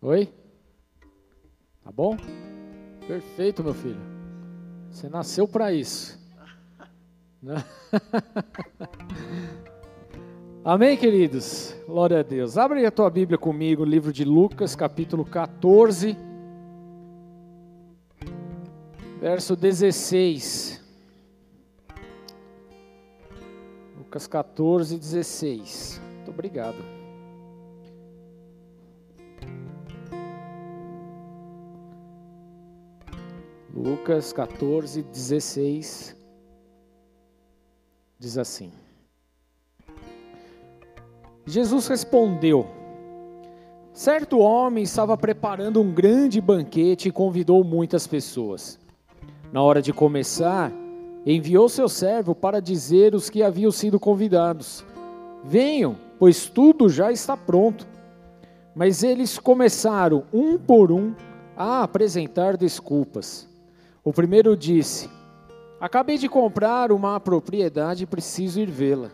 Oi? Tá bom? Perfeito, meu filho. Você nasceu para isso. Né? Amém, queridos? Glória a Deus. Abre a tua Bíblia comigo, livro de Lucas, capítulo 14, verso 16. Lucas 14, 16. Muito obrigado. Lucas 14, 16. Diz assim. Jesus respondeu: Certo homem estava preparando um grande banquete e convidou muitas pessoas. Na hora de começar, enviou seu servo para dizer os que haviam sido convidados: Venham, pois tudo já está pronto. Mas eles começaram, um por um, a apresentar desculpas. O primeiro disse: Acabei de comprar uma propriedade e preciso ir vê-la.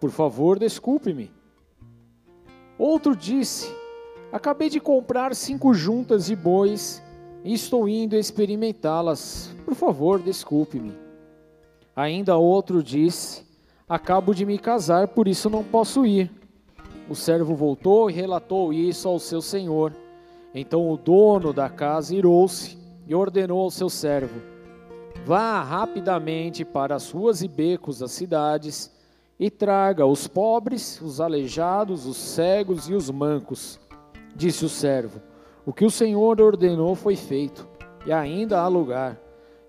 Por favor, desculpe-me. Outro disse: Acabei de comprar cinco juntas de bois e estou indo experimentá-las. Por favor, desculpe-me. Ainda outro disse: Acabo de me casar, por isso não posso ir. O servo voltou e relatou isso ao seu senhor. Então o dono da casa irou-se e ordenou ao seu servo: Vá rapidamente para as ruas e becos das cidades e traga os pobres, os aleijados, os cegos e os mancos. Disse o servo: O que o Senhor ordenou foi feito, e ainda há lugar.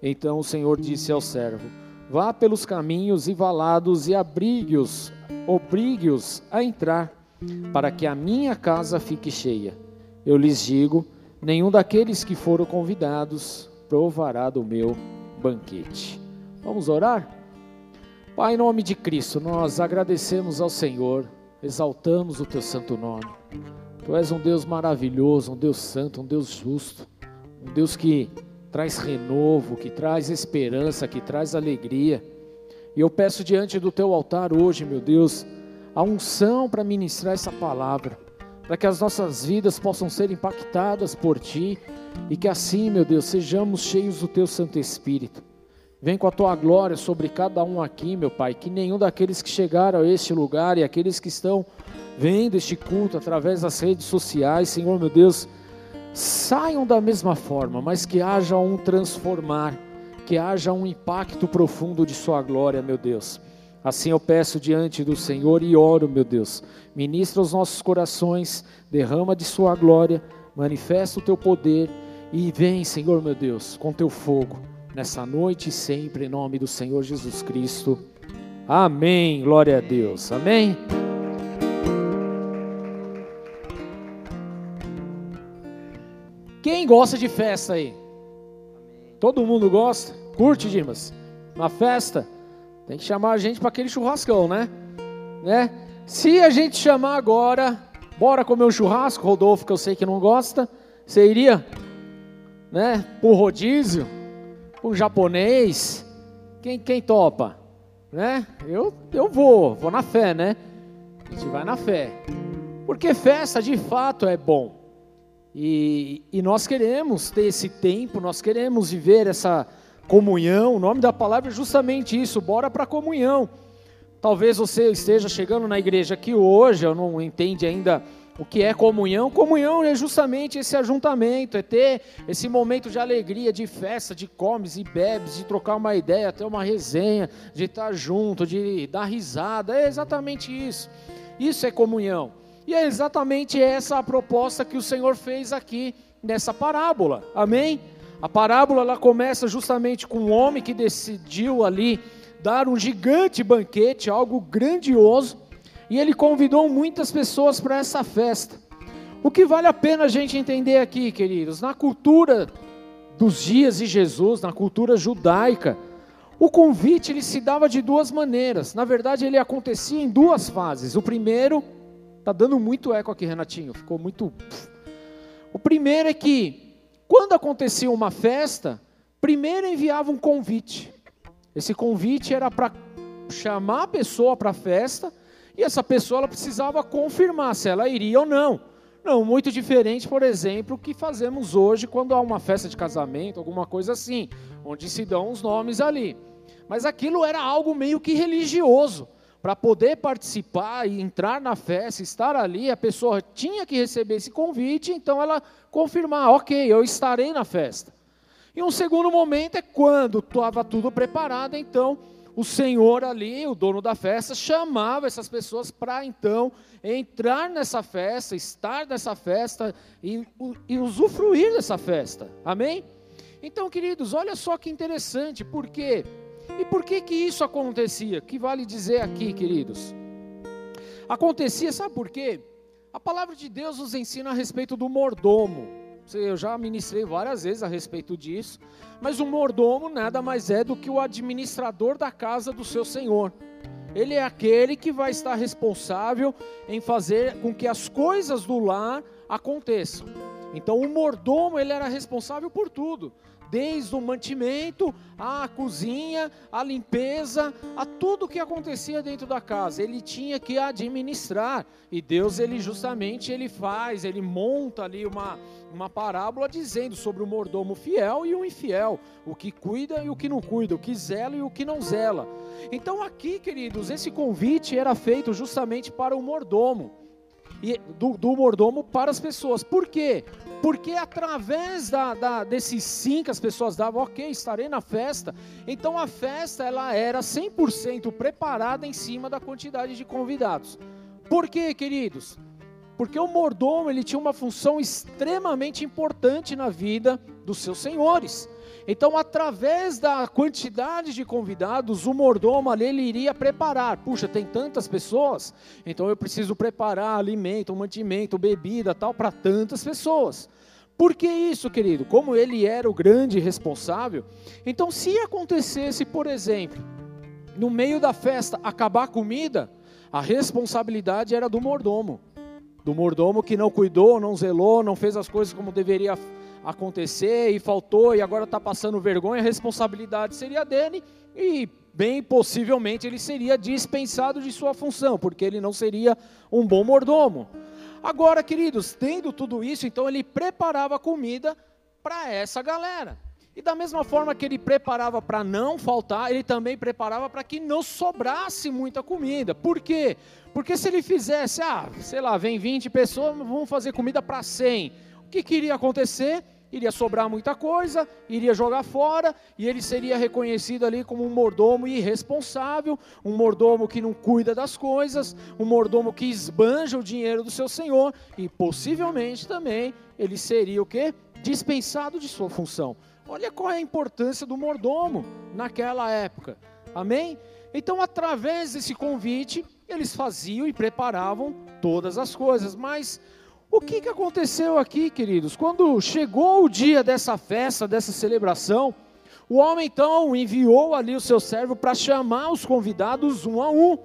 Então o Senhor disse ao servo: Vá pelos caminhos e valados e abrigue-os, obrigue-os a entrar, para que a minha casa fique cheia. Eu lhes digo: nenhum daqueles que foram convidados provará do meu banquete. Vamos orar? Pai, em nome de Cristo, nós agradecemos ao Senhor, exaltamos o teu santo nome. Tu és um Deus maravilhoso, um Deus santo, um Deus justo, um Deus que traz renovo, que traz esperança, que traz alegria. E eu peço diante do teu altar hoje, meu Deus, a unção para ministrar essa palavra, para que as nossas vidas possam ser impactadas por ti e que assim, meu Deus, sejamos cheios do teu Santo Espírito. Vem com a tua glória sobre cada um aqui, meu Pai, que nenhum daqueles que chegaram a este lugar e aqueles que estão vendo este culto através das redes sociais, Senhor meu Deus, saiam da mesma forma, mas que haja um transformar, que haja um impacto profundo de Sua glória, meu Deus. Assim eu peço diante do Senhor e oro, meu Deus, ministra os nossos corações, derrama de Sua glória, manifesta o Teu poder e vem, Senhor meu Deus, com Teu fogo nessa noite e sempre, em nome do Senhor Jesus Cristo. Amém. Glória a Deus. Amém. Quem gosta de festa aí? Todo mundo gosta? Curte, Dimas? Uma festa? Tem que chamar a gente para aquele churrascão, né? né? Se a gente chamar agora, bora comer um churrasco, Rodolfo, que eu sei que não gosta, você iria? Né? Por rodízio? um japonês, quem, quem topa? Né? Eu, eu vou, vou na fé, né? A gente vai na fé. Porque festa de fato é bom. E, e nós queremos ter esse tempo, nós queremos viver essa comunhão. O nome da palavra é justamente isso, bora para a comunhão. Talvez você esteja chegando na igreja aqui hoje, eu não entende ainda o que é comunhão? Comunhão é justamente esse ajuntamento, é ter esse momento de alegria, de festa, de comes e bebes, de trocar uma ideia, ter uma resenha, de estar junto, de dar risada. É exatamente isso. Isso é comunhão. E é exatamente essa a proposta que o Senhor fez aqui nessa parábola. Amém? A parábola ela começa justamente com um homem que decidiu ali dar um gigante banquete, algo grandioso e ele convidou muitas pessoas para essa festa. O que vale a pena a gente entender aqui, queridos, na cultura dos dias de Jesus, na cultura judaica, o convite ele se dava de duas maneiras. Na verdade, ele acontecia em duas fases. O primeiro, tá dando muito eco aqui, Renatinho, ficou muito. O primeiro é que quando acontecia uma festa, primeiro enviava um convite. Esse convite era para chamar a pessoa para a festa e essa pessoa ela precisava confirmar se ela iria ou não. Não, muito diferente, por exemplo, que fazemos hoje quando há uma festa de casamento, alguma coisa assim, onde se dão os nomes ali. Mas aquilo era algo meio que religioso. Para poder participar e entrar na festa, estar ali, a pessoa tinha que receber esse convite, então ela confirmar, ok, eu estarei na festa. E um segundo momento é quando estava tudo preparado, então o Senhor ali, o dono da festa, chamava essas pessoas para então entrar nessa festa, estar nessa festa e, e usufruir dessa festa. Amém? Então, queridos, olha só que interessante, por quê? E por que que isso acontecia? Que vale dizer aqui, queridos? Acontecia, sabe por quê? A palavra de Deus nos ensina a respeito do mordomo. Eu já ministrei várias vezes a respeito disso. Mas o mordomo nada mais é do que o administrador da casa do seu senhor. Ele é aquele que vai estar responsável em fazer com que as coisas do lar aconteçam. Então o mordomo ele era responsável por tudo, desde o mantimento, a cozinha, a limpeza, a tudo que acontecia dentro da casa, ele tinha que administrar. E Deus ele justamente ele faz, ele monta ali uma uma parábola dizendo sobre o mordomo fiel e o infiel, o que cuida e o que não cuida, o que zela e o que não zela. Então aqui, queridos, esse convite era feito justamente para o mordomo e do, do, mordomo para as pessoas. Por quê? Porque através da, da, desses sim que as pessoas davam, ok, estarei na festa. Então a festa ela era 100% preparada em cima da quantidade de convidados. Por quê, queridos? Porque o mordomo ele tinha uma função extremamente importante na vida dos seus senhores. Então, através da quantidade de convidados, o mordomo ali ele iria preparar. Puxa, tem tantas pessoas, então eu preciso preparar alimento, mantimento, bebida, tal para tantas pessoas. Por que isso, querido? Como ele era o grande responsável, então se acontecesse, por exemplo, no meio da festa acabar a comida, a responsabilidade era do mordomo. Do mordomo que não cuidou, não zelou, não fez as coisas como deveria acontecer e faltou e agora está passando vergonha, a responsabilidade seria dele e bem possivelmente ele seria dispensado de sua função, porque ele não seria um bom mordomo. Agora, queridos, tendo tudo isso, então ele preparava comida para essa galera. E da mesma forma que ele preparava para não faltar, ele também preparava para que não sobrasse muita comida. Por quê? Porque se ele fizesse, ah, sei lá, vem 20 pessoas, vamos fazer comida para 100. O que, que iria acontecer? iria sobrar muita coisa, iria jogar fora, e ele seria reconhecido ali como um mordomo irresponsável, um mordomo que não cuida das coisas, um mordomo que esbanja o dinheiro do seu senhor, e possivelmente também ele seria o que? Dispensado de sua função. Olha qual é a importância do mordomo naquela época. Amém? Então, através desse convite, eles faziam e preparavam todas as coisas, mas o que, que aconteceu aqui, queridos? Quando chegou o dia dessa festa, dessa celebração, o homem então enviou ali o seu servo para chamar os convidados um a um.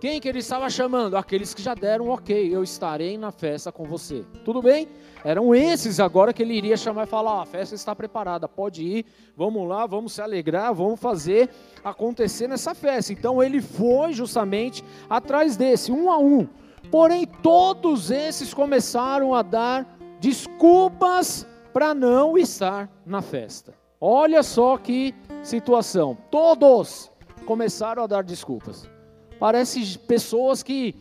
Quem que ele estava chamando? Aqueles que já deram ok, eu estarei na festa com você. Tudo bem? Eram esses agora que ele iria chamar e falar: a festa está preparada, pode ir, vamos lá, vamos se alegrar, vamos fazer acontecer nessa festa. Então ele foi justamente atrás desse, um a um. Porém, todos esses começaram a dar desculpas para não estar na festa. Olha só que situação. Todos começaram a dar desculpas. Parece pessoas que,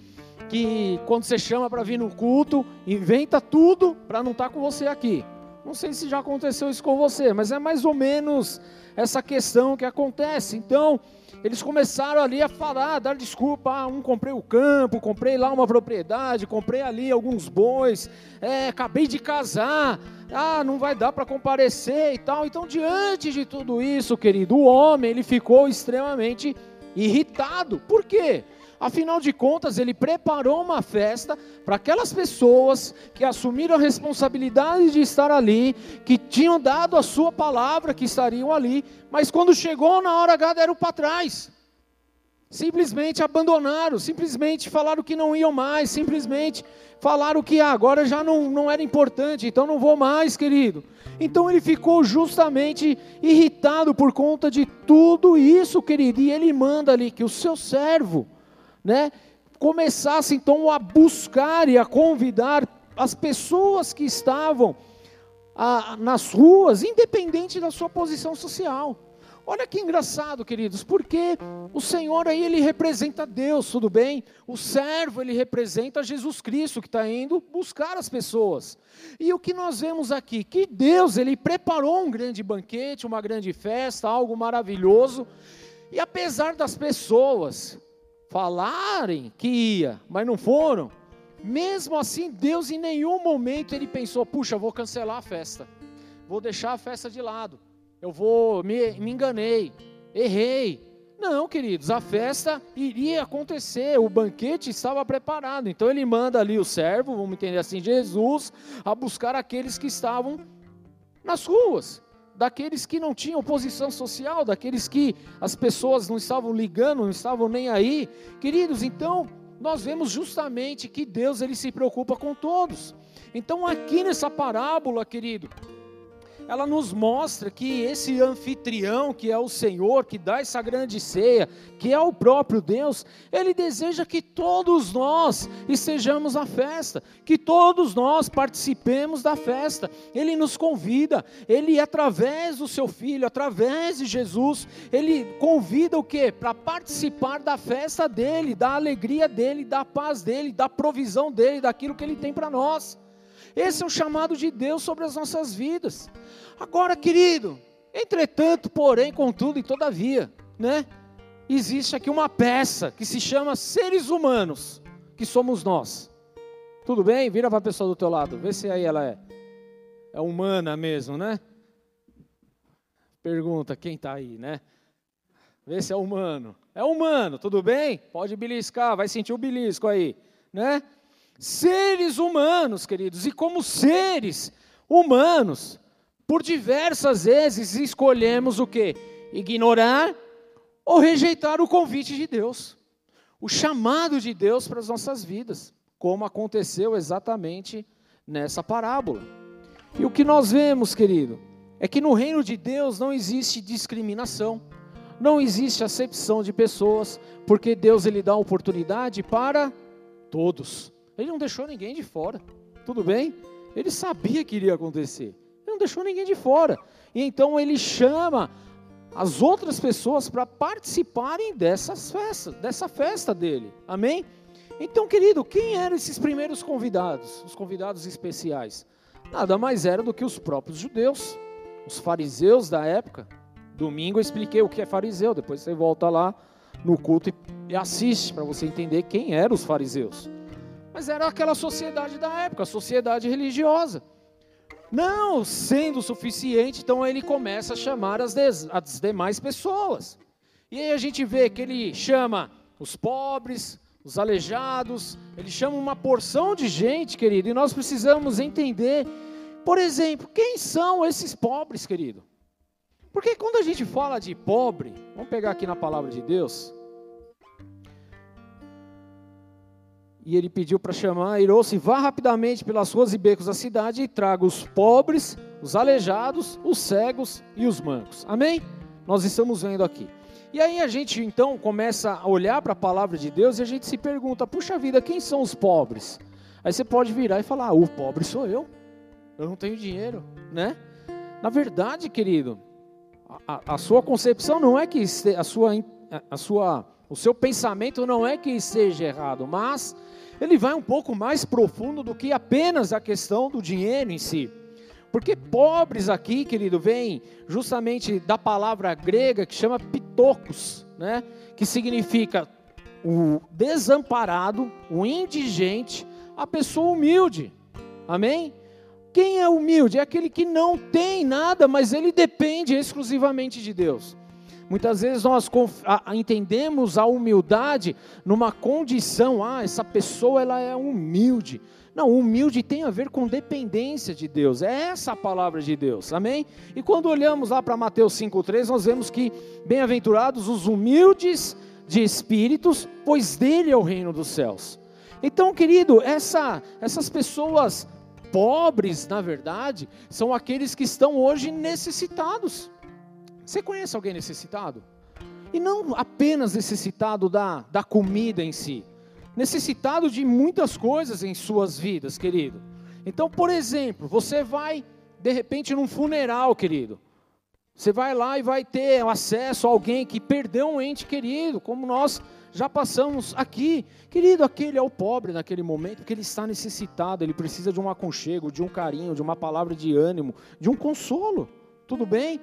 que quando você chama para vir no culto, inventa tudo para não estar tá com você aqui. Não sei se já aconteceu isso com você, mas é mais ou menos essa questão que acontece. Então, eles começaram ali a falar, a dar desculpa. Ah, um comprei o campo, comprei lá uma propriedade, comprei ali alguns bois, é, acabei de casar. Ah, não vai dar para comparecer e tal. Então, diante de tudo isso, querido, o homem ele ficou extremamente irritado. Por quê? Afinal de contas, ele preparou uma festa para aquelas pessoas que assumiram a responsabilidade de estar ali, que tinham dado a sua palavra que estariam ali, mas quando chegou na hora H deram para trás. Simplesmente abandonaram, simplesmente falaram que não iam mais, simplesmente falaram que ah, agora já não, não era importante, então não vou mais, querido. Então ele ficou justamente irritado por conta de tudo isso, querido, e ele manda ali que o seu servo, né, começasse então a buscar e a convidar as pessoas que estavam ah, nas ruas, independente da sua posição social. Olha que engraçado, queridos, porque o Senhor aí ele representa Deus, tudo bem? O servo ele representa Jesus Cristo que está indo buscar as pessoas. E o que nós vemos aqui? Que Deus ele preparou um grande banquete, uma grande festa, algo maravilhoso. E apesar das pessoas falarem que ia, mas não foram, mesmo assim Deus em nenhum momento ele pensou: puxa, vou cancelar a festa, vou deixar a festa de lado. Eu vou, me, me enganei, errei. Não, queridos, a festa iria acontecer, o banquete estava preparado. Então ele manda ali o servo, vamos entender assim, Jesus, a buscar aqueles que estavam nas ruas, daqueles que não tinham posição social, daqueles que as pessoas não estavam ligando, não estavam nem aí. Queridos, então nós vemos justamente que Deus ele se preocupa com todos. Então aqui nessa parábola, querido, ela nos mostra que esse anfitrião, que é o Senhor, que dá essa grande ceia, que é o próprio Deus, ele deseja que todos nós estejamos à festa, que todos nós participemos da festa. Ele nos convida, ele através do seu filho, através de Jesus, ele convida o que? Para participar da festa dele, da alegria dele, da paz dele, da provisão dele, daquilo que ele tem para nós. Esse é o chamado de Deus sobre as nossas vidas. Agora, querido, entretanto, porém, contudo e todavia, né? Existe aqui uma peça que se chama seres humanos, que somos nós. Tudo bem? Vira para a pessoa do teu lado, vê se aí ela é, é humana mesmo, né? Pergunta quem está aí, né? Vê se é humano. É humano, tudo bem? Pode beliscar, vai sentir o belisco aí, né? Seres humanos, queridos, e como seres humanos, por diversas vezes escolhemos o que? Ignorar ou rejeitar o convite de Deus, o chamado de Deus para as nossas vidas, como aconteceu exatamente nessa parábola. E o que nós vemos, querido, é que no reino de Deus não existe discriminação, não existe acepção de pessoas, porque Deus ele dá oportunidade para todos. Ele não deixou ninguém de fora. Tudo bem? Ele sabia que iria acontecer. Ele não deixou ninguém de fora. E então ele chama as outras pessoas para participarem dessas festas, dessa festa dele. Amém? Então, querido, quem eram esses primeiros convidados? Os convidados especiais? Nada mais era do que os próprios judeus, os fariseus da época. Domingo eu expliquei o que é fariseu, depois você volta lá no culto e assiste para você entender quem eram os fariseus. Mas era aquela sociedade da época, a sociedade religiosa. Não sendo suficiente, então ele começa a chamar as, des, as demais pessoas. E aí a gente vê que ele chama os pobres, os aleijados, ele chama uma porção de gente, querido, e nós precisamos entender, por exemplo, quem são esses pobres, querido? Porque quando a gente fala de pobre, vamos pegar aqui na palavra de Deus, E ele pediu para chamar, irou-se, vá rapidamente pelas ruas e becos da cidade e traga os pobres, os aleijados, os cegos e os mancos. Amém? Nós estamos vendo aqui. E aí a gente então começa a olhar para a palavra de Deus e a gente se pergunta: puxa vida, quem são os pobres? Aí você pode virar e falar: ah, o pobre sou eu. Eu não tenho dinheiro, né? Na verdade, querido, a, a sua concepção não é que a sua, a sua, o seu pensamento não é que esteja errado, mas ele vai um pouco mais profundo do que apenas a questão do dinheiro em si. Porque pobres aqui, querido, vem justamente da palavra grega que chama pitocos, né? Que significa o desamparado, o indigente, a pessoa humilde. Amém? Quem é humilde? É aquele que não tem nada, mas ele depende exclusivamente de Deus. Muitas vezes nós entendemos a humildade numa condição, ah, essa pessoa ela é humilde. Não, humilde tem a ver com dependência de Deus. É essa a palavra de Deus. Amém? E quando olhamos lá para Mateus 5:3, nós vemos que bem-aventurados os humildes de espíritos, pois dele é o reino dos céus. Então, querido, essa, essas pessoas pobres, na verdade, são aqueles que estão hoje necessitados. Você conhece alguém necessitado? E não apenas necessitado da, da comida em si, necessitado de muitas coisas em suas vidas, querido. Então, por exemplo, você vai de repente num funeral, querido. Você vai lá e vai ter acesso a alguém que perdeu um ente querido, como nós já passamos aqui. Querido, aquele é o pobre naquele momento, porque ele está necessitado, ele precisa de um aconchego, de um carinho, de uma palavra de ânimo, de um consolo. Tudo bem?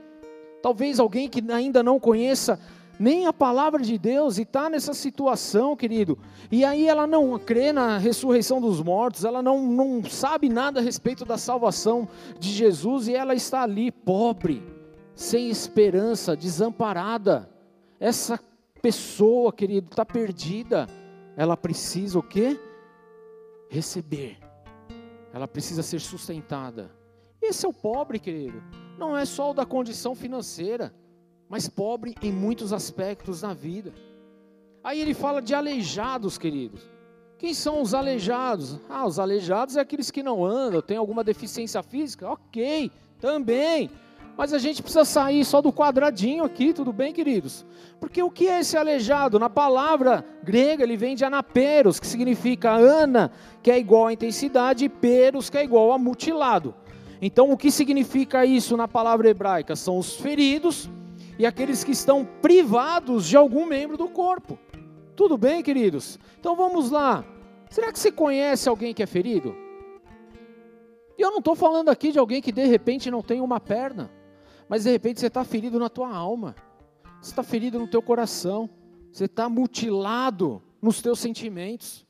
Talvez alguém que ainda não conheça nem a palavra de Deus e está nessa situação, querido. E aí ela não crê na ressurreição dos mortos, ela não, não sabe nada a respeito da salvação de Jesus e ela está ali, pobre, sem esperança, desamparada. Essa pessoa, querido, está perdida. Ela precisa o quê? Receber. Ela precisa ser sustentada. Esse é o pobre, querido. Não é só o da condição financeira, mas pobre em muitos aspectos da vida. Aí ele fala de aleijados, queridos. Quem são os aleijados? Ah, os aleijados é aqueles que não andam, têm alguma deficiência física? Ok, também. Mas a gente precisa sair só do quadradinho aqui, tudo bem, queridos? Porque o que é esse aleijado? Na palavra grega ele vem de anaperos, que significa ana, que é igual a intensidade, e peros, que é igual a mutilado. Então o que significa isso na palavra hebraica? São os feridos e aqueles que estão privados de algum membro do corpo. Tudo bem, queridos? Então vamos lá. Será que você conhece alguém que é ferido? E eu não estou falando aqui de alguém que de repente não tem uma perna. Mas de repente você está ferido na tua alma, você está ferido no teu coração, você está mutilado nos teus sentimentos,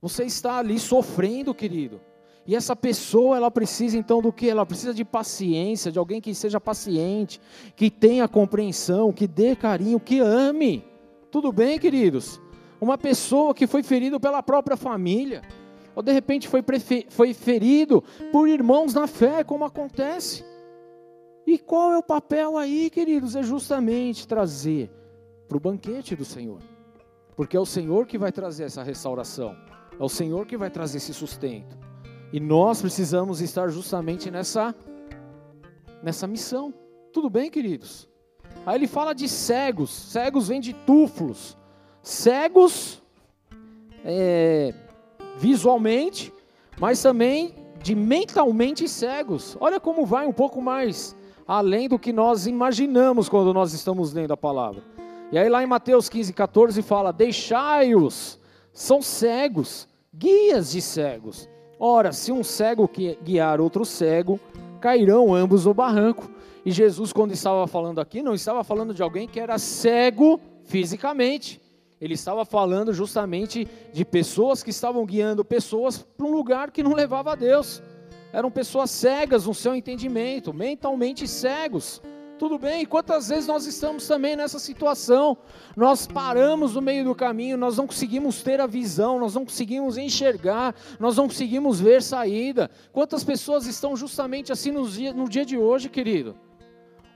você está ali sofrendo, querido. E essa pessoa, ela precisa então do que? Ela precisa de paciência, de alguém que seja paciente, que tenha compreensão, que dê carinho, que ame. Tudo bem, queridos? Uma pessoa que foi ferido pela própria família, ou de repente foi, foi ferido por irmãos na fé, como acontece. E qual é o papel aí, queridos? É justamente trazer para o banquete do Senhor. Porque é o Senhor que vai trazer essa restauração. É o Senhor que vai trazer esse sustento. E nós precisamos estar justamente nessa, nessa missão. Tudo bem, queridos? Aí ele fala de cegos. Cegos vem de túfulos. Cegos é, visualmente, mas também de mentalmente cegos. Olha como vai um pouco mais além do que nós imaginamos quando nós estamos lendo a palavra. E aí lá em Mateus 15, 14 fala: Deixai-os, são cegos, guias de cegos. Ora, se um cego guiar outro cego, cairão ambos no barranco. E Jesus, quando estava falando aqui, não estava falando de alguém que era cego fisicamente. Ele estava falando justamente de pessoas que estavam guiando pessoas para um lugar que não levava a Deus eram pessoas cegas no seu entendimento, mentalmente cegos. Tudo bem, quantas vezes nós estamos também nessa situação? Nós paramos no meio do caminho, nós não conseguimos ter a visão, nós não conseguimos enxergar, nós não conseguimos ver saída. Quantas pessoas estão justamente assim no dia, no dia de hoje, querido?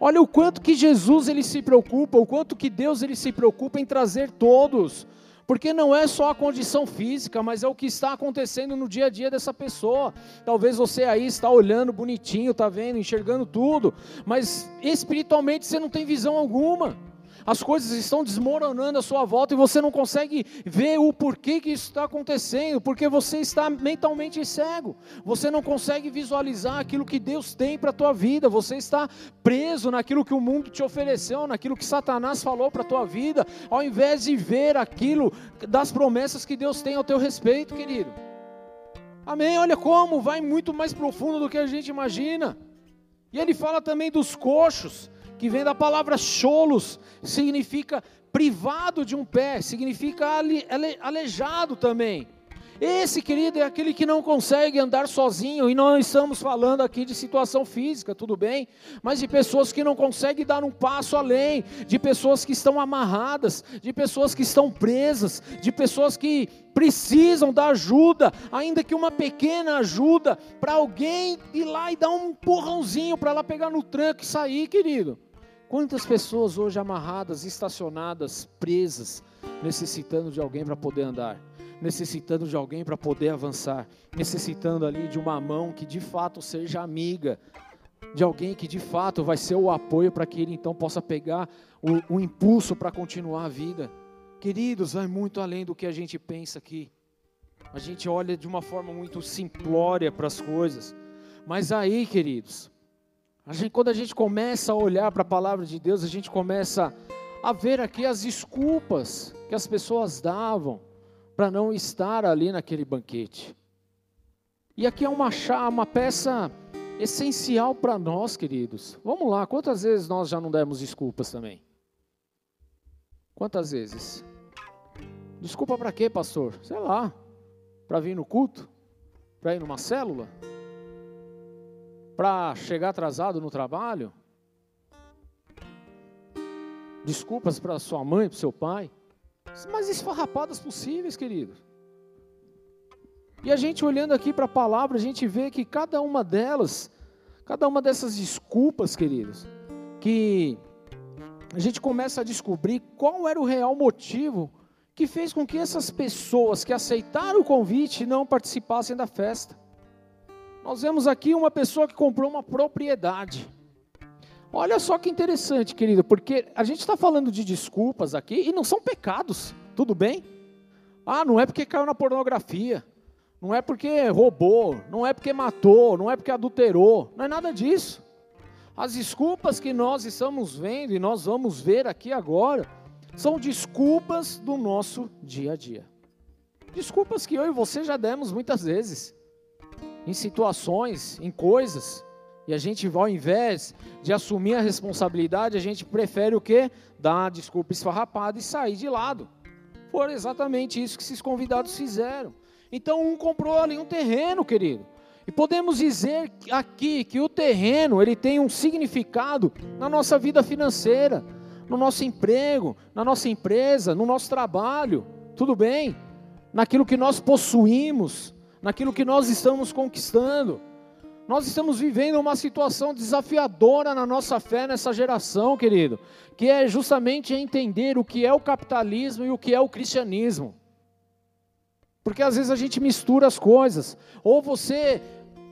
Olha o quanto que Jesus ele se preocupa, o quanto que Deus ele se preocupa em trazer todos porque não é só a condição física, mas é o que está acontecendo no dia a dia dessa pessoa. Talvez você aí está olhando bonitinho, está vendo, enxergando tudo, mas espiritualmente você não tem visão alguma as coisas estão desmoronando à sua volta e você não consegue ver o porquê que isso está acontecendo, porque você está mentalmente cego, você não consegue visualizar aquilo que Deus tem para a tua vida, você está preso naquilo que o mundo te ofereceu, naquilo que Satanás falou para a tua vida, ao invés de ver aquilo das promessas que Deus tem ao teu respeito, querido. Amém? Olha como vai muito mais profundo do que a gente imagina. E ele fala também dos coxos que vem da palavra cholos, significa privado de um pé, significa aleijado também. Esse, querido, é aquele que não consegue andar sozinho, e não estamos falando aqui de situação física, tudo bem, mas de pessoas que não conseguem dar um passo além, de pessoas que estão amarradas, de pessoas que estão presas, de pessoas que precisam da ajuda, ainda que uma pequena ajuda, para alguém ir lá e dar um empurrãozinho para ela pegar no tranco e sair, querido. Quantas pessoas hoje amarradas, estacionadas, presas, necessitando de alguém para poder andar, necessitando de alguém para poder avançar, necessitando ali de uma mão que de fato seja amiga, de alguém que de fato vai ser o apoio para que ele então possa pegar o, o impulso para continuar a vida. Queridos, vai muito além do que a gente pensa aqui. A gente olha de uma forma muito simplória para as coisas. Mas aí, queridos, a gente, quando a gente começa a olhar para a palavra de Deus, a gente começa a ver aqui as desculpas que as pessoas davam para não estar ali naquele banquete. E aqui é uma, uma peça essencial para nós, queridos. Vamos lá, quantas vezes nós já não demos desculpas também? Quantas vezes? Desculpa para quê, pastor? Sei lá. Para vir no culto? Para ir numa célula? Para chegar atrasado no trabalho? Desculpas para sua mãe, para seu pai? Mas esfarrapadas possíveis, querido. E a gente olhando aqui para a palavra, a gente vê que cada uma delas, cada uma dessas desculpas, queridos, que a gente começa a descobrir qual era o real motivo que fez com que essas pessoas que aceitaram o convite não participassem da festa. Nós vemos aqui uma pessoa que comprou uma propriedade. Olha só que interessante, querido, porque a gente está falando de desculpas aqui e não são pecados, tudo bem? Ah, não é porque caiu na pornografia, não é porque roubou, não é porque matou, não é porque adulterou, não é nada disso. As desculpas que nós estamos vendo e nós vamos ver aqui agora são desculpas do nosso dia a dia. Desculpas que eu e você já demos muitas vezes em situações, em coisas, e a gente, ao invés de assumir a responsabilidade, a gente prefere o quê? Dar a desculpa esfarrapada e sair de lado. Foi exatamente isso que esses convidados fizeram. Então, um comprou ali um terreno, querido. E podemos dizer aqui que o terreno, ele tem um significado na nossa vida financeira, no nosso emprego, na nossa empresa, no nosso trabalho. Tudo bem? Naquilo que nós possuímos, naquilo que nós estamos conquistando. Nós estamos vivendo uma situação desafiadora na nossa fé nessa geração, querido, que é justamente entender o que é o capitalismo e o que é o cristianismo. Porque às vezes a gente mistura as coisas. Ou você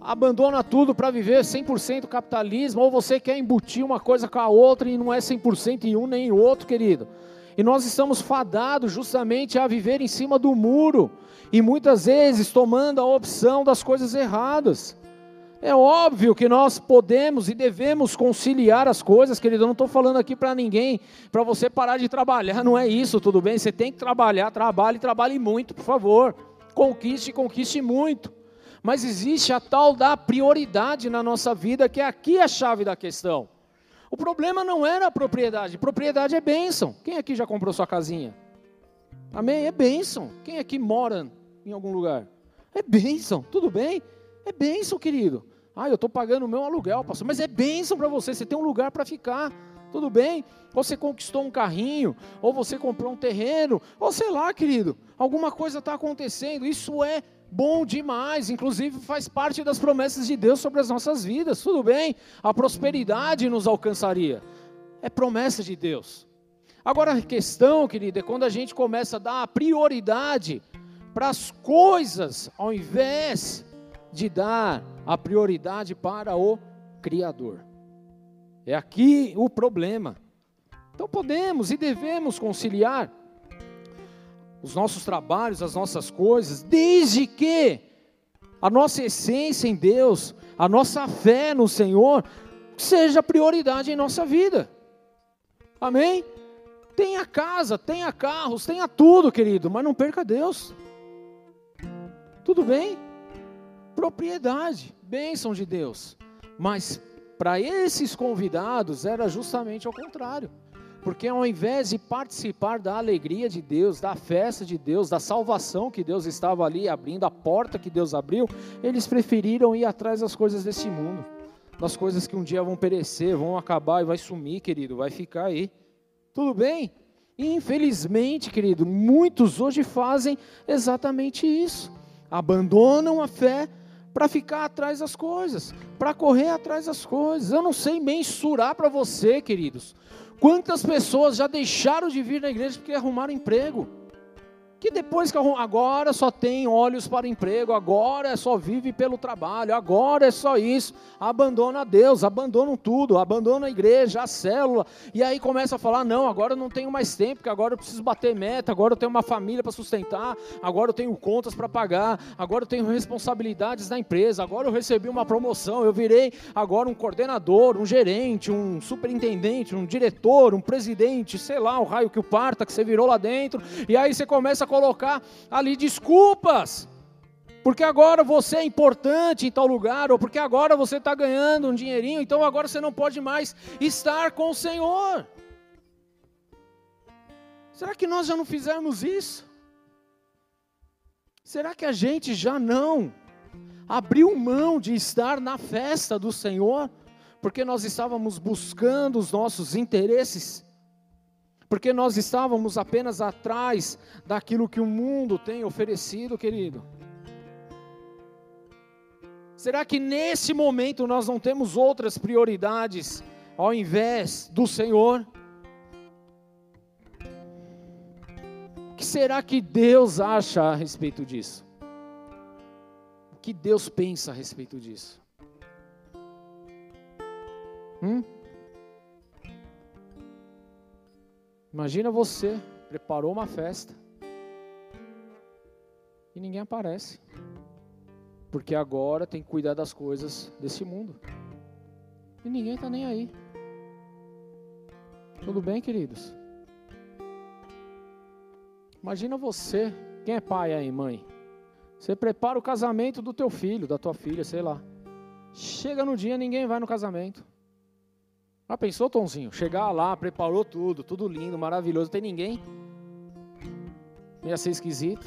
abandona tudo para viver 100% capitalismo, ou você quer embutir uma coisa com a outra e não é 100% em um nem em outro, querido. E nós estamos fadados justamente a viver em cima do muro, e muitas vezes tomando a opção das coisas erradas. É óbvio que nós podemos e devemos conciliar as coisas, querido. Eu não estou falando aqui para ninguém, para você parar de trabalhar, não é isso, tudo bem? Você tem que trabalhar, trabalhe, trabalhe muito, por favor. Conquiste, conquiste muito. Mas existe a tal da prioridade na nossa vida, que é aqui a chave da questão. O problema não era a propriedade, propriedade é bênção. Quem aqui já comprou sua casinha? Amém? É bênção. Quem aqui mora em algum lugar? É bênção, tudo bem? É bênção, querido. Ah, eu estou pagando o meu aluguel, pastor, mas é bênção para você, você tem um lugar para ficar, tudo bem? Ou você conquistou um carrinho, ou você comprou um terreno, ou sei lá, querido, alguma coisa está acontecendo, isso é bom demais, inclusive faz parte das promessas de Deus sobre as nossas vidas, tudo bem? A prosperidade nos alcançaria, é promessa de Deus. Agora a questão, querida, é quando a gente começa a dar prioridade para as coisas, ao invés de dar a prioridade para o Criador. É aqui o problema. Então podemos e devemos conciliar os nossos trabalhos, as nossas coisas, desde que a nossa essência em Deus, a nossa fé no Senhor, seja prioridade em nossa vida. Amém? Tenha casa, tenha carros, tenha tudo, querido, mas não perca Deus. Tudo bem? Propriedade, bênção de Deus. Mas para esses convidados era justamente ao contrário. Porque ao invés de participar da alegria de Deus, da festa de Deus, da salvação que Deus estava ali abrindo, a porta que Deus abriu, eles preferiram ir atrás das coisas desse mundo, das coisas que um dia vão perecer, vão acabar e vai sumir, querido, vai ficar aí. Tudo bem? E infelizmente, querido, muitos hoje fazem exatamente isso. Abandonam a fé para ficar atrás das coisas, para correr atrás das coisas. Eu não sei mensurar para você, queridos, quantas pessoas já deixaram de vir na igreja porque arrumaram emprego. Que depois que agora só tem olhos para emprego, agora só vive pelo trabalho, agora é só isso, abandona Deus, abandonam tudo, abandona a igreja, a célula, e aí começa a falar: não, agora eu não tenho mais tempo, porque agora eu preciso bater meta, agora eu tenho uma família para sustentar, agora eu tenho contas para pagar, agora eu tenho responsabilidades na empresa, agora eu recebi uma promoção, eu virei agora um coordenador, um gerente, um superintendente, um diretor, um presidente, sei lá, o raio que o parta que você virou lá dentro, e aí você começa a colocar ali desculpas. Porque agora você é importante em tal lugar, ou porque agora você está ganhando um dinheirinho, então agora você não pode mais estar com o Senhor. Será que nós já não fizemos isso? Será que a gente já não abriu mão de estar na festa do Senhor, porque nós estávamos buscando os nossos interesses? Porque nós estávamos apenas atrás daquilo que o mundo tem oferecido, querido. Será que nesse momento nós não temos outras prioridades ao invés do Senhor? O que será que Deus acha a respeito disso? O que Deus pensa a respeito disso? Hum? Imagina você preparou uma festa e ninguém aparece. Porque agora tem que cuidar das coisas desse mundo. E ninguém está nem aí. Tudo bem, queridos? Imagina você, quem é pai aí, mãe? Você prepara o casamento do teu filho, da tua filha, sei lá. Chega no dia, ninguém vai no casamento. Ah, pensou, Tonzinho? Chegar lá, preparou tudo, tudo lindo, maravilhoso, tem ninguém? Ia ser esquisito.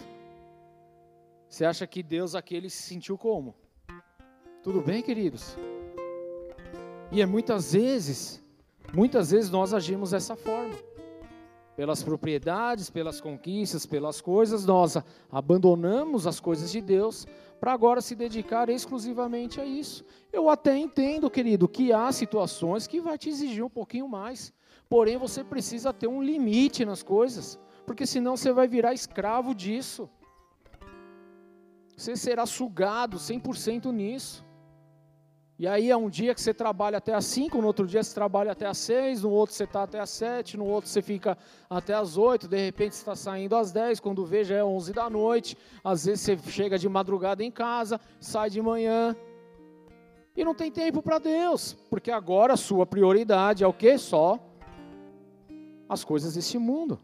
Você acha que Deus aquele se sentiu como? Tudo bem, queridos? E é muitas vezes, muitas vezes nós agimos dessa forma. Pelas propriedades, pelas conquistas, pelas coisas, nós abandonamos as coisas de Deus para agora se dedicar exclusivamente a isso. Eu até entendo, querido, que há situações que vai te exigir um pouquinho mais, porém você precisa ter um limite nas coisas, porque senão você vai virar escravo disso. Você será sugado 100% nisso. E aí é um dia que você trabalha até às 5, no outro dia você trabalha até às 6, no outro você está até às 7, no outro você fica até às 8, de repente você está saindo às 10, quando vê já é 11 da noite, às vezes você chega de madrugada em casa, sai de manhã, e não tem tempo para Deus, porque agora a sua prioridade é o que? Só as coisas desse mundo.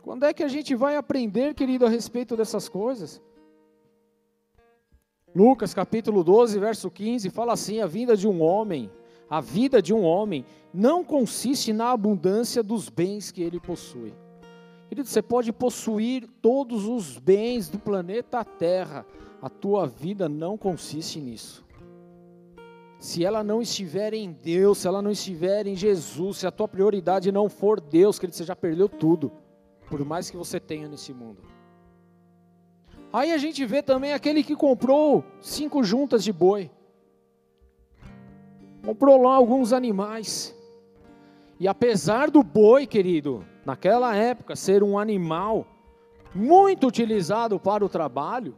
Quando é que a gente vai aprender, querido, a respeito dessas coisas? Lucas capítulo 12, verso 15, fala assim: a vinda de um homem, a vida de um homem, não consiste na abundância dos bens que ele possui. Querido, você pode possuir todos os bens do planeta Terra, a tua vida não consiste nisso. Se ela não estiver em Deus, se ela não estiver em Jesus, se a tua prioridade não for Deus, querido, você já perdeu tudo, por mais que você tenha nesse mundo. Aí a gente vê também aquele que comprou cinco juntas de boi. Comprou lá alguns animais. E apesar do boi, querido, naquela época ser um animal muito utilizado para o trabalho,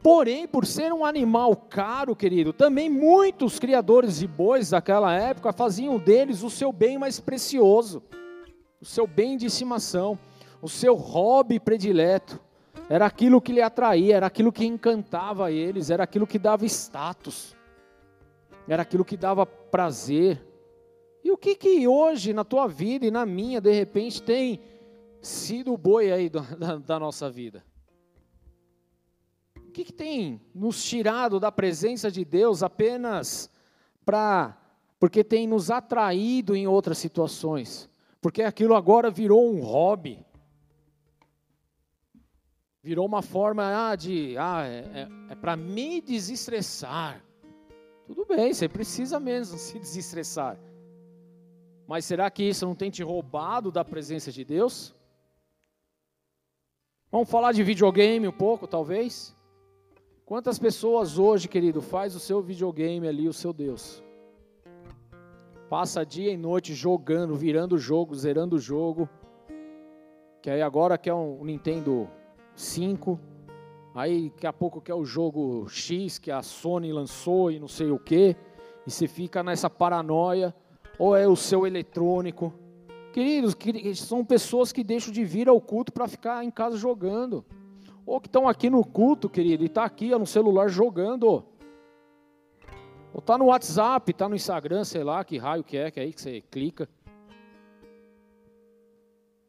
porém, por ser um animal caro, querido, também muitos criadores de bois daquela época faziam deles o seu bem mais precioso, o seu bem de estimação, o seu hobby predileto. Era aquilo que lhe atraía, era aquilo que encantava eles, era aquilo que dava status, era aquilo que dava prazer. E o que que hoje na tua vida e na minha, de repente, tem sido o boi aí da, da nossa vida? O que, que tem nos tirado da presença de Deus apenas para porque tem nos atraído em outras situações? Porque aquilo agora virou um hobby. Virou uma forma ah, de, ah, é, é, é para me desestressar. Tudo bem, você precisa mesmo se desestressar. Mas será que isso não tem te roubado da presença de Deus? Vamos falar de videogame um pouco, talvez? Quantas pessoas hoje, querido, faz o seu videogame ali o seu Deus? passa dia e noite jogando, virando o jogo, zerando o jogo. Que aí agora quer um Nintendo 5, aí daqui a pouco quer o jogo X que a Sony lançou e não sei o que, e você fica nessa paranoia, ou é o seu eletrônico. Queridos, são pessoas que deixam de vir ao culto para ficar em casa jogando. Ou que estão aqui no culto, querido, e está aqui no celular jogando. Ou tá no WhatsApp, tá no Instagram, sei lá, que raio que é, que é aí que você clica.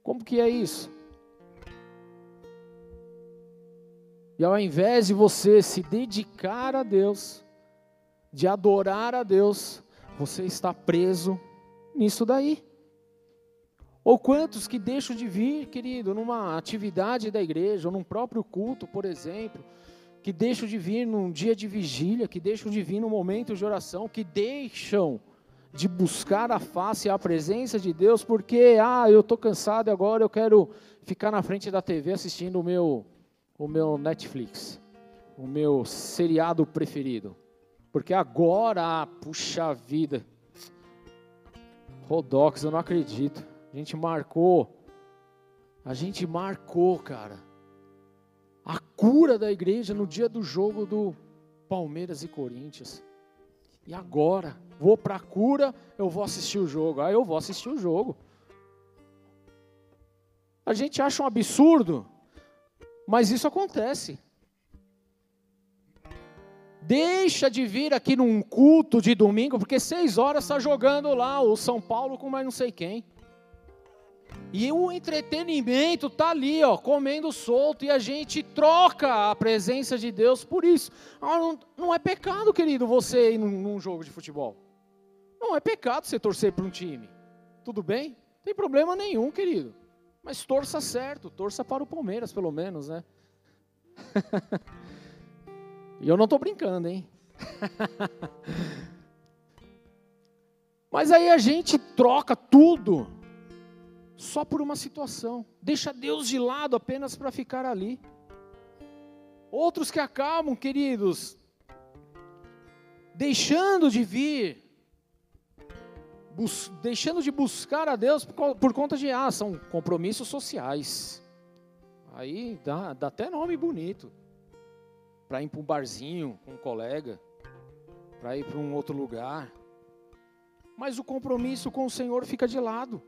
Como que é isso? E ao invés de você se dedicar a Deus, de adorar a Deus, você está preso nisso daí. Ou quantos que deixam de vir, querido, numa atividade da igreja, ou num próprio culto, por exemplo, que deixam de vir num dia de vigília, que deixam de vir num momento de oração, que deixam de buscar a face e a presença de Deus, porque, ah, eu estou cansado agora eu quero ficar na frente da TV assistindo o meu, o meu Netflix, o meu seriado preferido. Porque agora, puxa vida, Rodox, eu não acredito. A gente marcou, a gente marcou, cara a cura da igreja no dia do jogo do Palmeiras e Corinthians. E agora, vou para a cura, eu vou assistir o jogo. Ah, eu vou assistir o jogo. A gente acha um absurdo, mas isso acontece. Deixa de vir aqui num culto de domingo, porque seis horas está jogando lá o São Paulo com mais não sei quem. E o entretenimento tá ali, ó, comendo solto, e a gente troca a presença de Deus por isso. Ah, não, não, é pecado, querido, você ir num, num, jogo de futebol. Não é pecado você torcer para um time. Tudo bem? Não tem problema nenhum, querido. Mas torça certo, torça para o Palmeiras, pelo menos, né? e eu não estou brincando, hein? Mas aí a gente troca tudo só por uma situação. Deixa Deus de lado apenas para ficar ali. Outros que acabam, queridos, deixando de vir, deixando de buscar a Deus por, por conta de, ah, são compromissos sociais. Aí dá, dá até nome bonito. Para ir para um barzinho com um colega, para ir para um outro lugar. Mas o compromisso com o Senhor fica de lado.